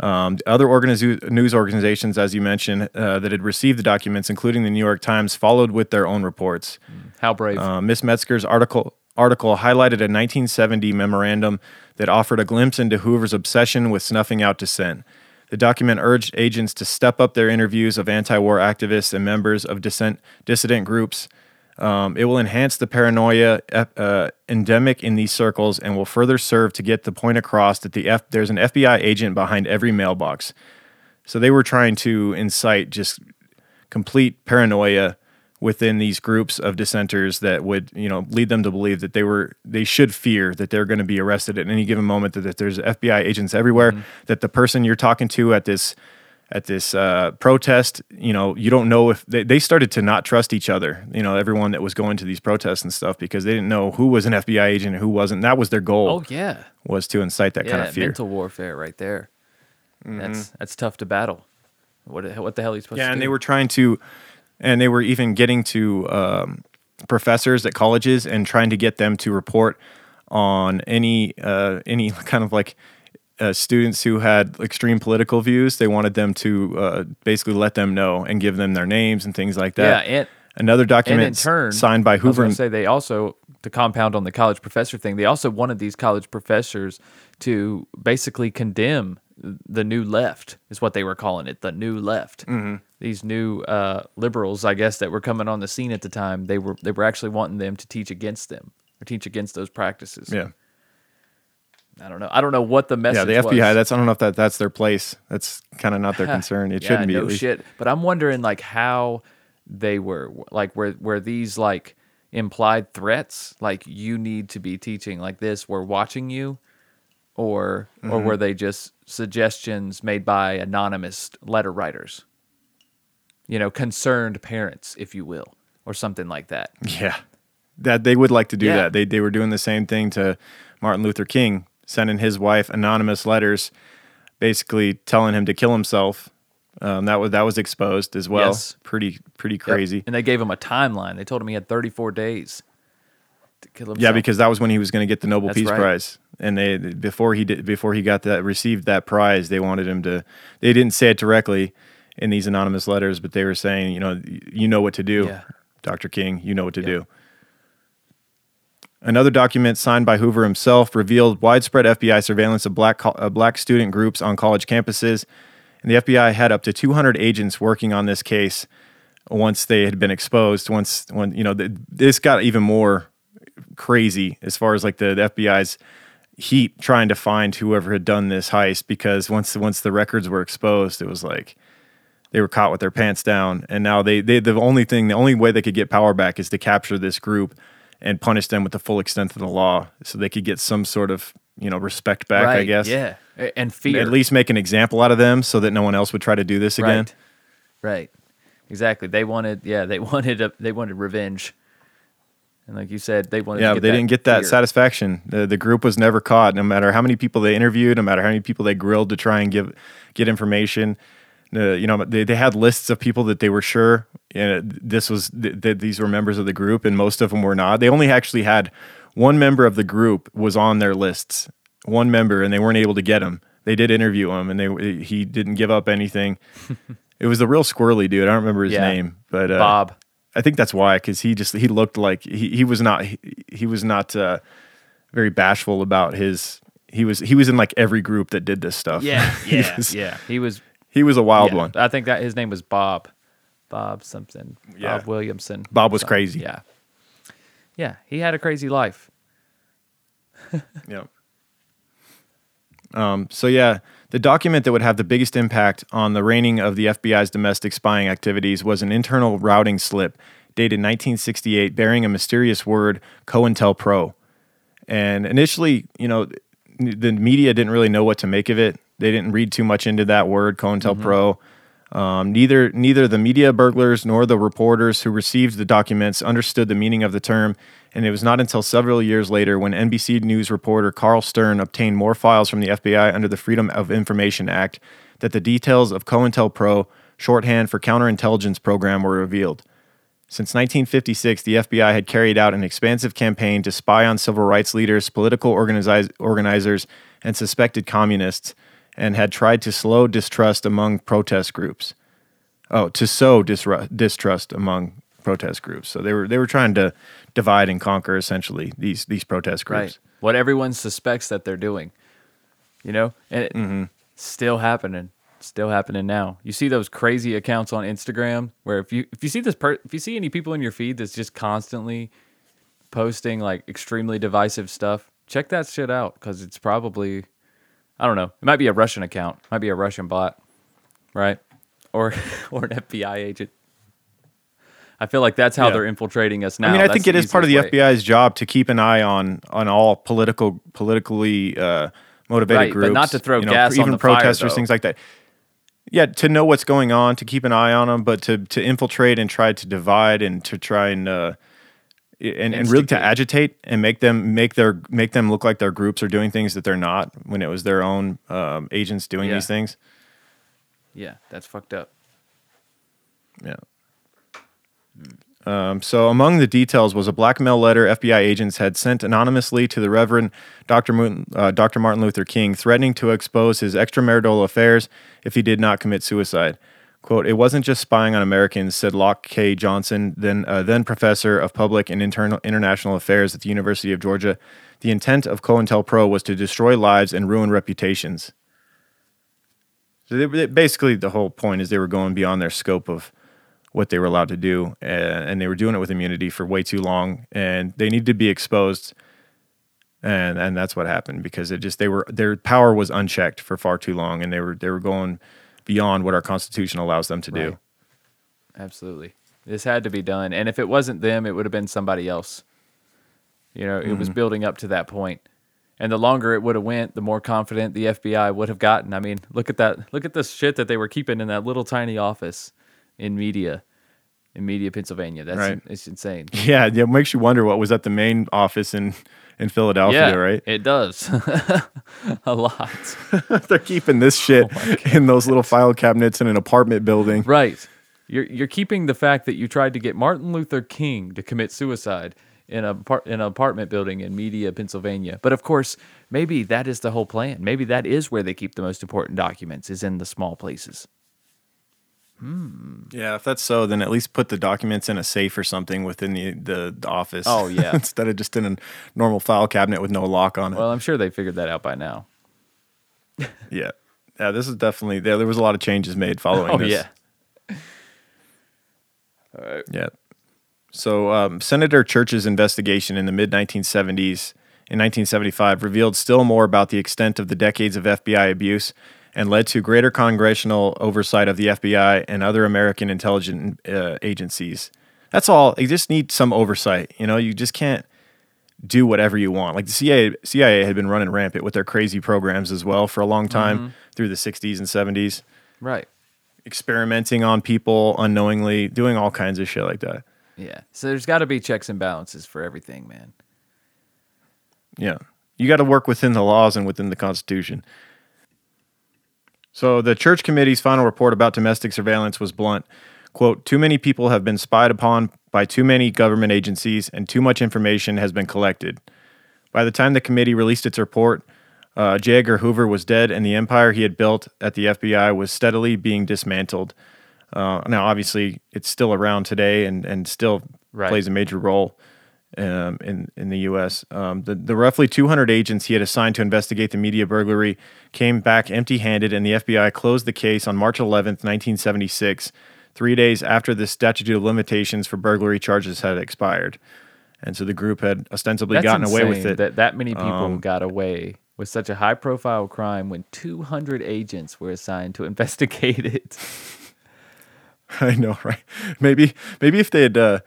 Um, other organiz- news organizations, as you mentioned, uh, that had received the documents, including the New York Times, followed with their own reports. How brave! Uh, Miss Medsger's article article highlighted a 1970 memorandum that offered a glimpse into Hoover's obsession with snuffing out dissent. The document urged agents to step up their interviews of anti-war activists and members of dissent, dissident groups. Um, it will enhance the paranoia uh, endemic in these circles and will further serve to get the point across that the F- there's an FBI agent behind every mailbox. So they were trying to incite just complete paranoia within these groups of dissenters that would, you know, lead them to believe that they were they should fear that they're going to be arrested at any given moment. That, that there's FBI agents everywhere. That the person you're talking to at this at this uh, protest, you know, you don't know if they, they started to not trust each other. You know, everyone that was going to these protests and stuff because they didn't know who was an FBI agent and who wasn't. That was their goal oh yeah, was to incite that yeah, kind of fear. mental warfare right there. That's that's tough to battle. What what the hell are you supposed Yeah, to Yeah, and do? they were trying to, and they were even getting to um, professors at colleges and trying to get them to report on any uh, any kind of like uh, students who had extreme political views. They wanted them to uh, basically let them know and give them their names and things like that. Yeah, and- another and document in turn, signed by I was Hoover. and- say they also to compound on the college professor thing. They also wanted these college professors to basically condemn the new left, is what they were calling it, the new left. Mm-hmm. These new uh, liberals, I guess, that were coming on the scene at the time. They were they were actually wanting them to teach against them or teach against those practices. yeah, I don't know. I don't know what the message. yeah. The FBI. was. That's I don't know if that that's their place. That's kind of not their concern. It yeah, shouldn't be. no shit. But I'm wondering like how they were like were were these like implied threats like you need to be teaching like this we're watching you or or Mm-hmm. were they just suggestions made by anonymous letter writers you know concerned parents if you will or something like that Yeah. That they would like to do Yeah. that. They they were doing the same thing to Martin Luther King, sending his wife anonymous letters basically telling him to kill himself. Um, that was that was exposed as well. Yes. Pretty pretty Yep. crazy. and they gave him a timeline they told him he had 34 days to kill himself Yeah, because that was when he was going to get the Nobel That's Peace right. Prize, and they before he did before he got that received that prize, they wanted him to. They didn't say it directly in these anonymous letters, but they were saying, you know, you know what to do, Yeah. Dr. King, you know what to do. Another document signed by Hoover himself revealed widespread FBI surveillance of black co- uh, black student groups on college campuses, and the FBI had up to 200 agents working on this case once they had been exposed. Once when you know the, this got even more crazy as far as like the, the FBI's heat trying to find whoever had done this heist because once once the records were exposed, it was like they were caught with their pants down, and now they they the only thing the only way they could get power back is to capture this group and punish them with the full extent of the law, so they could get some sort of you know respect back. I guess. Yeah, and fear. At least make an example out of them so that no one else would try to do this again. Right. Right. Exactly. They wanted. Yeah. They wanted. A, they wanted revenge. And like you said, they wanted. Yeah, to get they didn't get that fear. satisfaction. The the group was never caught, no matter how many people they interviewed, no matter how many people they grilled to try and give get information. Uh, you know, they, they had lists of people that they were sure and this was th- that these were members of the group, and most of them were not. They only actually had one member of the group was on their lists, one member, and they weren't able to get him. They did interview him, and they he didn't give up anything. it was a real squirrely dude. I don't remember his Yeah. name, but uh, Bob. I think that's why, because he just he looked like he, he was not he, he was not uh, very bashful about his. He was he was in like every group that did this stuff. Yeah. He Yeah. was- yeah. He was. He was a wild yeah, one. I think that his name was Bob. Bob something. Yeah. Bob Williamson. Bob was Something. crazy. Yeah. Yeah. He had a crazy life. Yeah. Um, so yeah, the document that would have the biggest impact on the reigning of the FBI's domestic spying activities was an internal routing slip dated 1968 bearing a mysterious word COINTELPRO. And initially, you know, the media didn't really know what to make of it. They didn't read too much into that word COINTELPRO. Um, neither neither the media burglars nor the reporters who received the documents understood the meaning of the term, and it was not until several years later when NBC News reporter Carl Stern obtained more files from the FBI under the Freedom of Information Act that the details of COINTELPRO, shorthand for counterintelligence program, were revealed. Since 1956, the FBI had carried out an expansive campaign to spy on civil rights leaders, political organizers, and suspected communists, and had tried to slow distrust among protest groups. Oh, to sow disru- distrust among protest groups. So they were they were trying to divide and conquer essentially these these protest groups. Right. What everyone suspects that they're doing. You know? And it, Mm-hmm. still happening. Still happening now. You see those crazy accounts on Instagram where if you if you see this per, if you see any people in your feed that's just constantly posting like extremely divisive stuff, check that shit out cuz it's probably I don't know. It might be a Russian account. Might be a Russian bot, right? Or or an FBI agent. I feel like that's how Yeah. they're infiltrating us now. I mean, I That's think it is part of the way. FBI's job to keep an eye on on all political politically uh, motivated Right, but groups, not to throw you know, gas on even the fire, protesters, though. things like that. Yeah, to know what's going on, to keep an eye on them, but to to infiltrate and try to divide and to try and uh, and, and really to agitate and make them make their make them look like their groups are doing things that they're not when it was their own um, agents doing Yeah. these things. Yeah, that's fucked up. Yeah. Um, so, among the details was a blackmail letter FBI agents had sent anonymously to the Reverend Dr. Uh, Dr. Martin Luther King, threatening to expose his extramarital affairs if he did not commit suicide. "Quote: It wasn't just spying on Americans," said Loch K. Johnson, then uh, then professor of public and internal international affairs at the University of Georgia. The intent of COINTELPRO was to destroy lives and ruin reputations. So they, they- basically, the whole point is they were going beyond their scope of what they were allowed to do, and, and they were doing it with immunity for way too long, and they needed to be exposed. And and that's what happened because it just they were their power was unchecked for far too long, and they were they were going beyond what our constitution allows them to do. Absolutely. This had to be done. And if it wasn't them, it would have been somebody else. You know, it Mm-hmm. was building up to that point. And the longer it would have went, the more confident the FBI would have gotten. I mean, look at that. Look at this shit that they were keeping in that little tiny office in Media, in Media, Pennsylvania. That's Right. it's insane. Yeah, yeah, it makes you wonder what was at the main office in in Philadelphia, yeah, right? It does. a lot. They're keeping this shit Oh in those little file cabinets in an apartment building. Right. You're you're keeping the fact that you tried to get Martin Luther King to commit suicide in a par- in an apartment building in Media, Pennsylvania. But of course, maybe that is the whole plan. Maybe that is where they keep the most important documents is in the small places. Yeah, if that's so, then at least put the documents in a safe or something within the the, the office. Oh, yeah. instead of just in a normal file cabinet with no lock on it. Well, I'm sure they figured that out by now. yeah, yeah. This is definitely there. There was a lot of changes made following. Oh this. yeah. Yeah. So, um, Senator Church's investigation in the mid 1970s in 1975 revealed still more about the extent of the decades of FBI abuse and led to greater congressional oversight of the FBI and other American intelligence uh, agencies. That's all. You just need some oversight. You know, you just can't do whatever you want. Like the CIA, CIA had been running rampant with their crazy programs as well for a long time through the 60s and 70s, Right. experimenting on people unknowingly, doing all kinds of shit like that. Yeah. So there's got to be checks and balances for everything, man. Yeah. You got to work within the laws and within the Constitution. So the church committee's final report about domestic surveillance was blunt. Quote, too many people have been spied upon by too many government agencies and too much information has been collected. By the time the committee released its report, uh, J. Edgar Hoover was dead and the empire he had built at the FBI was steadily being dismantled. Uh, now, obviously, it's still around today and, and still Right. plays a major role um, in in the U.S. Um, the the roughly 200 agents he had assigned to investigate the Media burglary came back empty-handed, and the FBI closed the case on March 11th, 1976, three days after the statute of limitations for burglary charges had expired. And so the group had ostensibly That's gotten away with it. That that many people Um, got away with such a high profile crime when 200 agents were assigned to investigate it. I know, right? Maybe maybe if they had uh,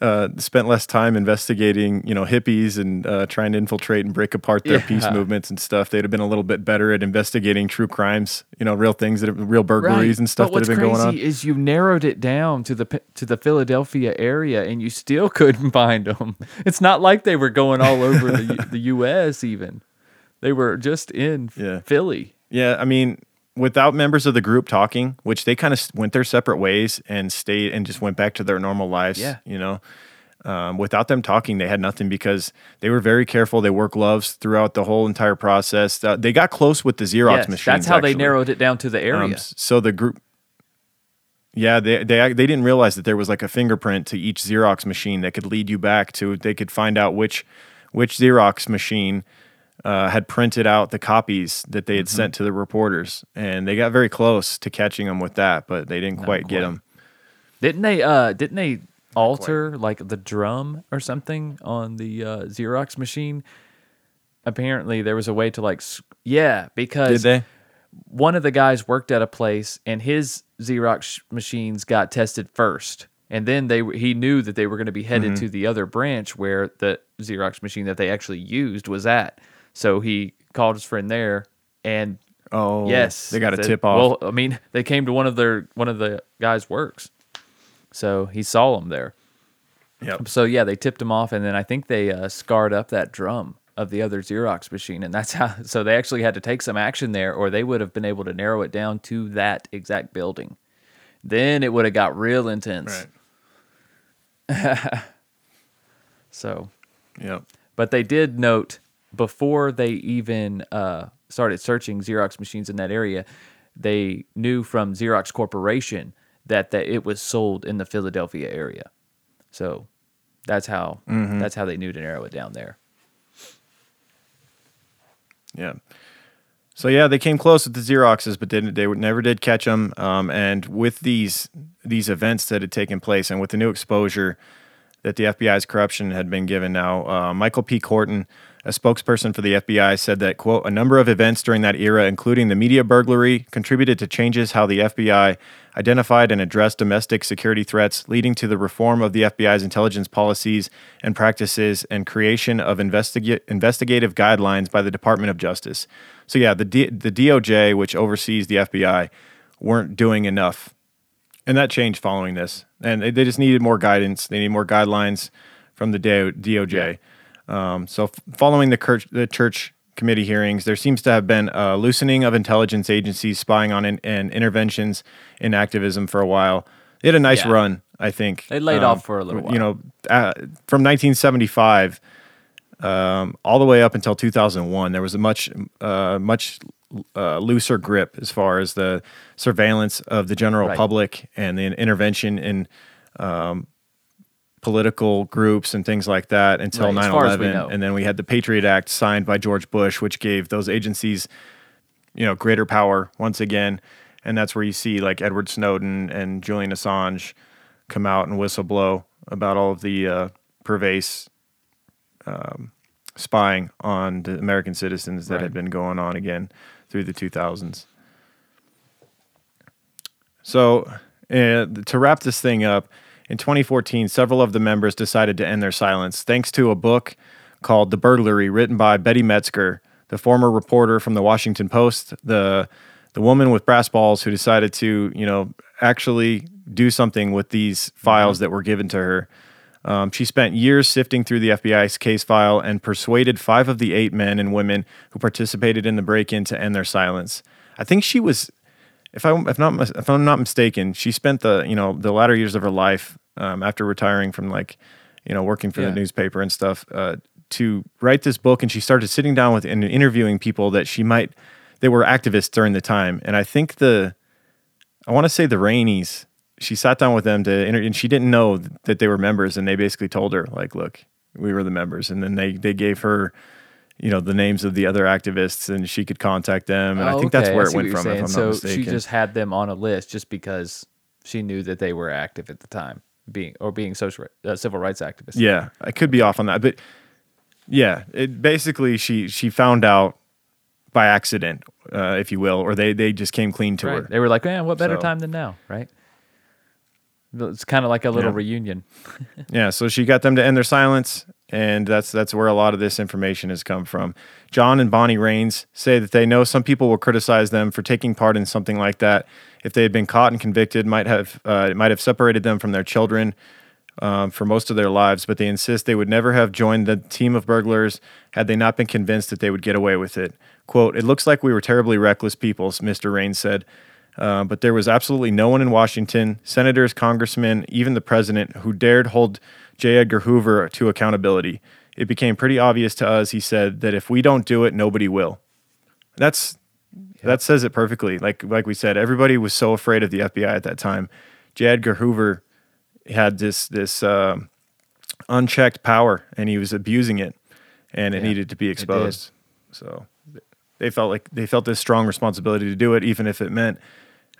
uh, spent less time investigating, you know, hippies and uh, trying to infiltrate and break apart their peace movements and stuff, they'd have been a little bit better at investigating true crimes, you know, real things that have, real burglaries and stuff but that have been going on. is you narrowed it down to the to the Philadelphia area, and you still couldn't find them. It's not like they were going all over the the U.S. Even they were just in Yeah. Philly. Yeah, I mean, without members of the group talking, which they kind of went their separate ways and stayed and just went back to their normal lives. Yeah. you know. Um, without them talking, they had nothing because they were very careful. They wore gloves throughout the whole entire process. Uh, they got close with the Xerox Yes, machines. that's how they narrowed it down to the area. Um, so the group, yeah, they they they didn't realize that there was like a fingerprint to each Xerox machine that could lead you back to. They could find out which which Xerox machine uh, had printed out the copies that they had Mm-hmm. sent to the reporters, and they got very close to catching them with that, but they didn't quite get quite. them. Didn't they? Uh, didn't they alter like the drum or something on the uh, Xerox machine? Apparently, there was a way to like, s- yeah, Did because they? one of the guys worked at a place and his Xerox machines got tested first. And then they he knew that they were going to be headed Mm-hmm. to the other branch where the Xerox machine that they actually used was at. So he called his friend there and Oh, yes, they got a said- tip off. Well, I mean, they came to one of their one of the guys' works. So he saw them there. Yep. So yeah, they tipped him off, and then I think they uh, scarred up that drum of the other Xerox machine, and that's how. So they actually had to take some action there, or they would have been able to narrow it down to that exact building. Then it would have got real intense. Right. So, yeah. but they did note before they even uh, started searching Xerox machines in that area, they knew from Xerox Corporation that, that it was sold in the Philadelphia area. So that's how that's how they knew to narrow it down there. Yeah. So yeah, they came close with the Xeroxes, but didn't they never did catch them. Um, and with these these events that had taken place, and with the new exposure that the FBI's corruption had been given, now uh, Michael P. Kortan, a spokesperson for the FBI, said that quote a number of events during that era, including the Media burglary, contributed to changes how the FBI identified and addressed domestic security threats, leading to the reform of the FBI's intelligence policies and practices and creation of investiga- investigative guidelines by the Department of Justice. So yeah, the D- the DOJ, which oversees the FBI, weren't doing enough, and that changed following this. And they, they just needed more guidance. They need more guidelines from the DO- DOJ. Um, so f- following the, church, the church committee hearings, there seems to have been a loosening of intelligence agencies spying on in, and interventions in activism for a while. They had a nice Yeah. run, I think. Um, They laid off for a little while. You know, uh, from 1975 um, all the way up until 2001. There was a much uh, much uh, looser grip as far as the surveillance of the general Right. public and the intervention in um, political groups and things like that until Right, as 9 far as we 11. know. And then we had the Patriot Act signed by George Bush, which gave those agencies, you know, greater power once again. And that's where you see like Edward Snowden and Julian Assange come out and whistleblow about all of the uh, pervasive um, spying on the American citizens that Right. had been going on again through the 2000s. So, uh, to wrap this thing up, in 2014, several of the members decided to end their silence thanks to a book called The Burglary, written by Betty Medsger, the former reporter from the Washington Post, the the woman with brass balls who decided to, you know, actually do something with these files that were given to her. Um, she spent years sifting through the FBI's case file and persuaded five of the eight men and women who participated in the break-in to end their silence. I think she was if I if not if I'm not mistaken, she spent the you know the latter years of her life um, after retiring from like you know working for Yeah. the newspaper and stuff uh, to write this book, and she started sitting down with and interviewing people that she might they were activists during the time, and I think the I want to say the Rainies. She sat down with them to inter- and she didn't know that they were members, and they basically told her like, "Look, we were the members," and then they they gave her. You know the names of the other activists, and she could contact them, and I Oh, think that's where I it went from. If. I'm so not mistaken, she just had them on a list just because she knew that they were active at the time, being or being social uh, civil rights activists. Yeah, I could be off on that, but yeah, it basically she she found out by accident, uh, if you will, or they they just came clean to Right. her. They were like, man, what better So- time than now, right? It's kind of like a little Yeah. reunion. Yeah, so she got them to end their silence, and that's that's where a lot of this information has come from. John and Bonnie Raines say that they know some people will criticize them for taking part in something like that. If they had been caught and convicted, might have uh, it might have separated them from their children um, for most of their lives. But they insist they would never have joined the team of burglars had they not been convinced that they would get away with it. "Quote: It looks like we were terribly reckless people," Mr. Raines said. Uh, but there was absolutely no one in Washington, senators, congressmen, even the president, who dared hold J. Edgar Hoover to accountability. It became pretty obvious to us, he said, that if we don't do it, nobody will. That's that says it perfectly. Like like we said, everybody was so afraid of the FBI at that time. J. Edgar Hoover had this this um, unchecked power, and he was abusing it, and it Yeah, needed to be exposed. So they felt like they felt this strong responsibility to do it, even if it meant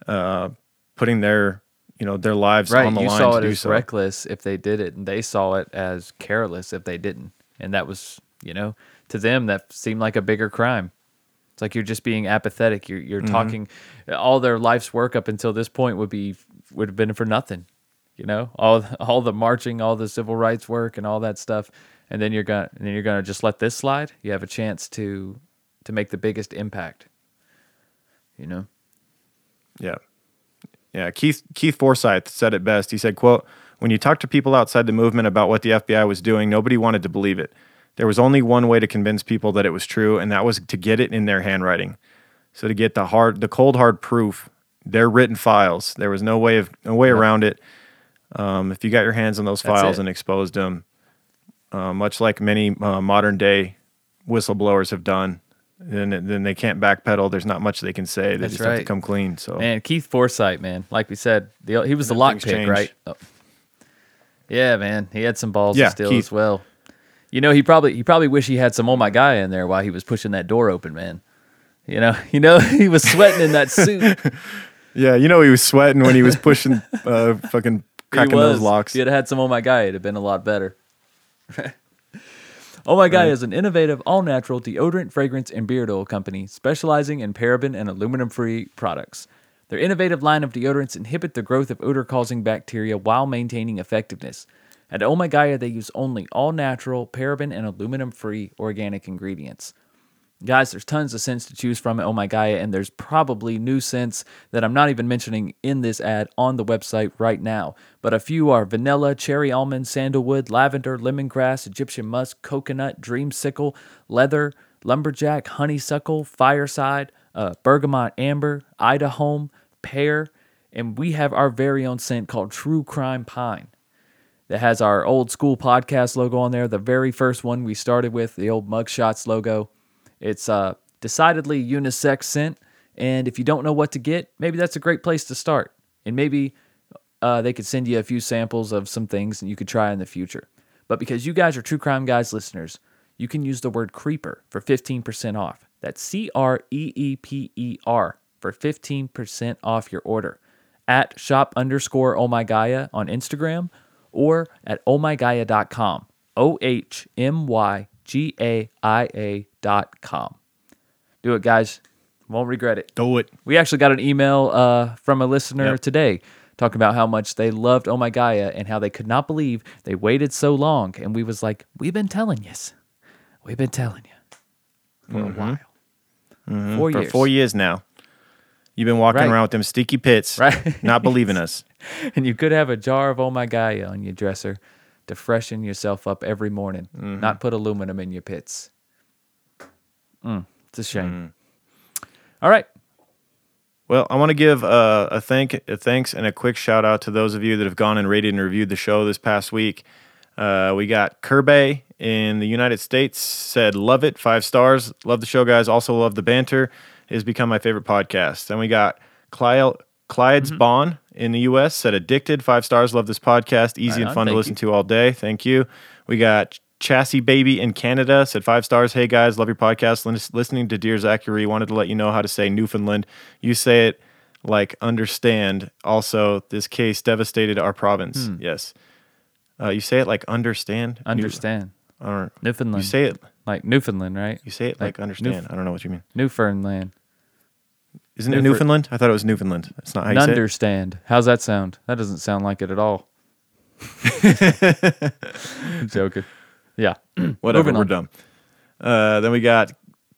uh, putting their you know their lives right. on the You line saw it do as so. reckless if they did it, and they saw it as careless if they didn't. And that was, you know, to them that seemed like a bigger crime. It's like you're just being apathetic. You're you're Mm-hmm. talking all their life's work up until this point would be would have been for nothing. You know, all all the marching, all the civil rights work, and all that stuff, and then you're gonna and then you're gonna just let this slide. You have a chance to to make the biggest impact. You know, Yeah. Yeah. Keith Keith Forsyth said it best. He said, quote, when you talk to people outside the movement about what the FBI was doing, nobody wanted to believe it. There was only one way to convince people that it was true, and that was to get it in their handwriting. So to get the hard the cold hard proof, their written files. There was no way of no way around it. Um, if you got your hands on those That's files it. and exposed them, uh, much like many uh, modern day whistleblowers have done, then then they can't backpedal. There's not much they can say. They That's just have to right. come clean. So Man, Keith Forsyth, man. Like we said, the, he was the lock pick, right? Oh. Yeah, man. He had some balls Yeah, steal Keith. as well. You know, he probably he probably wish he had some oh my guy in there while he was pushing that door open, man. You know, you know he was sweating in that suit. Yeah, you know he was sweating when he was pushing, uh, fucking cracking he was. those locks. If he had had some oh my guy, it'd have been a lot better. Oh my guy Right. is an innovative, all-natural deodorant, fragrance, and beard oil company specializing in paraben and aluminum-free products. Their innovative line of deodorants inhibit the growth of odor-causing bacteria while maintaining effectiveness. At Oh My Gaia, they use only all-natural, paraben, and aluminum-free organic ingredients. Guys, there's tons of scents to choose from at Oh My Gaia, and there's probably new scents that I'm not even mentioning in this ad on the website right now. But a few are vanilla, cherry almond, sandalwood, lavender, lemongrass, Egyptian musk, coconut, dreamsicle, leather, lumberjack, honeysuckle, fireside, uh, bergamot amber, Idaho, pear, and we have our very own scent called True Crime Pine. that has our old school podcast logo on there, the very first one we started with, the old Mugshots logo. It's uh, decidedly unisex scent, and if you don't know what to get, maybe that's a great place to start. And maybe uh, they could send you a few samples of some things and you could try in the future. But because you guys are True Crime Guys listeners, you can use the word creeper for 15% off. That's C R E E P E R for 15% off your order at shop underscore oh my Gaia on Instagram or at ohmygaia.com. O H M Y G A I A com. Do it, guys. Won't regret it. Do it. We actually got an email uh, from a listener Yep. today talking about how much they loved Oh My Gaia and how they could not believe they waited so long. And we was like, we've been telling you. We've been telling you for a while. Mm-hmm. For years. four years now. You've been walking Right. around with them sticky pits, Right. not believing us. and you could have a jar of Oh My Gaia on your dresser to freshen yourself up every morning, Mm-hmm. not put aluminum in your pits. Mm, it's a shame. Mm-hmm. All right. Well, I want to give uh, a thank a thanks and a quick shout out to those of you that have gone and rated and reviewed the show this past week. Uh, we got Kirby in the United States said love it five stars love the show guys also love the banter it has become my favorite podcast. Then we got Clyde Clyde's Mm-hmm. Bon in the U.S. said addicted five stars love this podcast easy Right and fun to listen you. to all day thank you. We got Chassis Baby in Canada said five stars. Hey guys, love your podcast. Lis- Listening to Dear Zachary, wanted to let you know how to say Newfoundland. You say it like understand. Also, this case devastated our province. Yes. Uh, you say it like understand. Understand. I don't, Newfoundland. you say it. like Newfoundland, right? You say it like, Like understand. Newf- I don't know what you mean. Newfoundland. Isn't it Newfoundland? I thought it was Newfoundland. That's not how you say it. Understand. How's that sound? That doesn't sound like it at all. I'm joking. Yeah. Whatever, we're done. Uh, then we got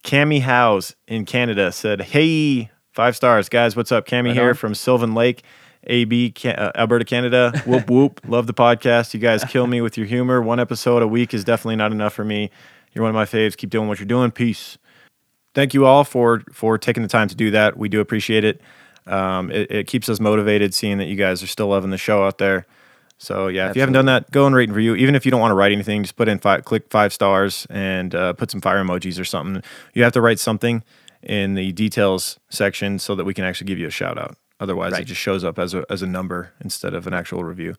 Cami House in Canada said, "Hey, five stars, guys. What's up? Cami Right here on. from Sylvan Lake, AB, uh, Alberta, Canada. Whoop whoop. Love the podcast. You guys kill me with your humor. One episode a week is definitely not enough for me. You're one of my faves. Keep doing what you're doing. Peace. Thank you all for for taking the time to do that. We do appreciate it. Um, it, it keeps us motivated seeing that you guys are still loving the show out there. So yeah, if you haven't done that, go and rate and review. Even if you don't want to write anything, just put in five, click five stars and uh, put some fire emojis or something. You have to write something in the details section so that we can actually give you a shout out. Otherwise, it just shows up as a as a number instead of an actual review.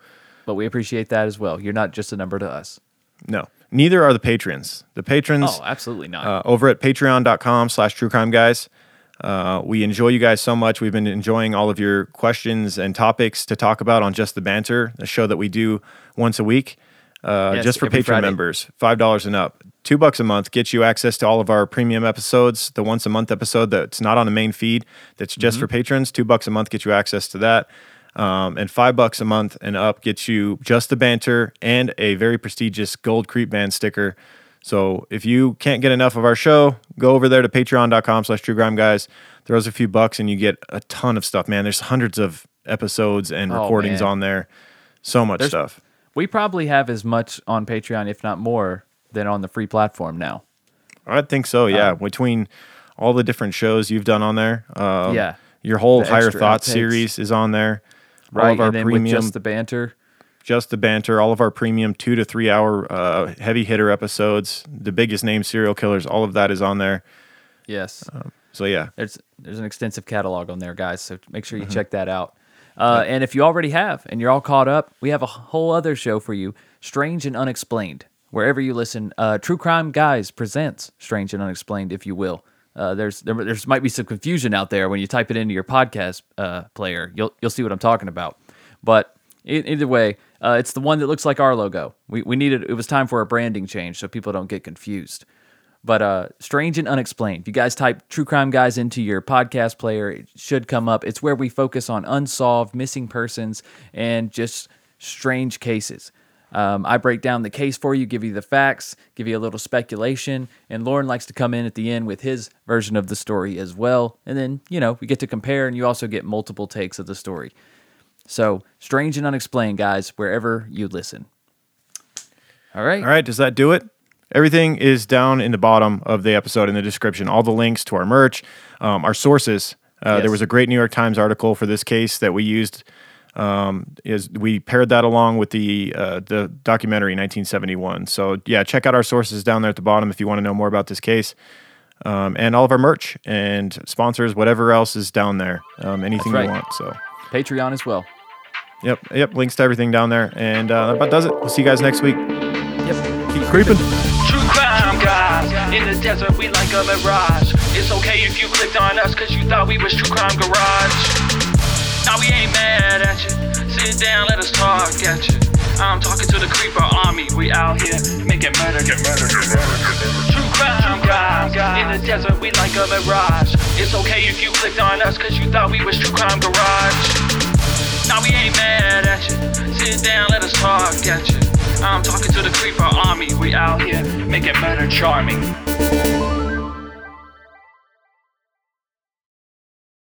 But we appreciate that as well. You're not just a number to us. No, neither are the patrons. The patrons Oh, absolutely not. uh, over at patreon.com slash true crime guys. Uh, we enjoy you guys so much. We've been enjoying all of your questions and topics to talk about on Just the Banter, a show that we do once a week, uh, Yes, just for Patreon Friday. members. $5 and up. Two bucks a month gets you access to all of our premium episodes. The once a month episode that's not on the main feed, that's just Mm-hmm. for patrons. Two bucks a month gets you access to that. Um, and five bucks a month and up gets you just the banter and a very prestigious gold creep band sticker. So if you can't get enough of our show, go over there to patreon.com slash true guys. Throw us a few bucks and you get a ton of stuff, man. There's hundreds of episodes and Oh, recordings man. on there. So much There's- stuff. we probably have as much on Patreon, if not more, than on the free platform now. I think so, yeah. Between all the different shows you've done on there. Um, Yeah. Your whole The Higher outtakes. series is on there. Right. All of our and then premium, with just the banter. Just the banter, all of our premium two to three hour uh, heavy hitter episodes, the biggest name serial killers, all of that is on there. Yes. So yeah, There's there's an extensive catalog on there, guys. So make sure you Mm-hmm. check that out. Uh, and if you already have and you're all caught up, we have a whole other show for you, Strange and Unexplained. Wherever you listen, uh, True Crime Guys presents Strange and Unexplained, if you will. Uh, there's there, there's might be some confusion out there when you type it into your podcast uh, player. You'll you'll see what I'm talking about. But either way, uh, it's the one that looks like our logo. We we needed it was time for a branding change so people don't get confused. But uh, Strange and Unexplained. If you guys type True Crime Guys into your podcast player, it should come up. It's where we focus on unsolved missing persons and just strange cases. Um, I break down the case for you, give you the facts, give you a little speculation, and Lauren likes to come in at the end with his version of the story as well. And then, you know, we get to compare, and you also get multiple takes of the story. So, Strange and Unexplained, guys, wherever you listen. All right. All right, does that do it? Everything is down in the bottom of the episode in the description. All the links to our merch, um, our sources. Uh, Yes. There was a great New York Times article for this case that we used Um, is we paired that along with the uh, the documentary 1971. So yeah, check out our sources down there at the bottom if you want to know more about this case. Um, and all of our merch and sponsors, whatever else is down there, um, anything right. you want. So, Patreon as well. yep, yep, links to everything down there, and uh, that about does it. We'll see you guys next week. Yep. Keep creeping. True crime guys in the desert, we like a mirage. It's okay if you clicked on us cause you thought we was True Crime Garage. Now we ain't mad at you. Sit down, let us talk at you. I'm talking to the creeper army. We out here making murder, get murder, get murder. True crime guys in the desert, we like a mirage. It's okay if you clicked on us cause you thought we was True Crime Garage. Now we ain't mad at you. Sit down, let us talk at you. I'm talking to the creeper army. We out here making murder charming.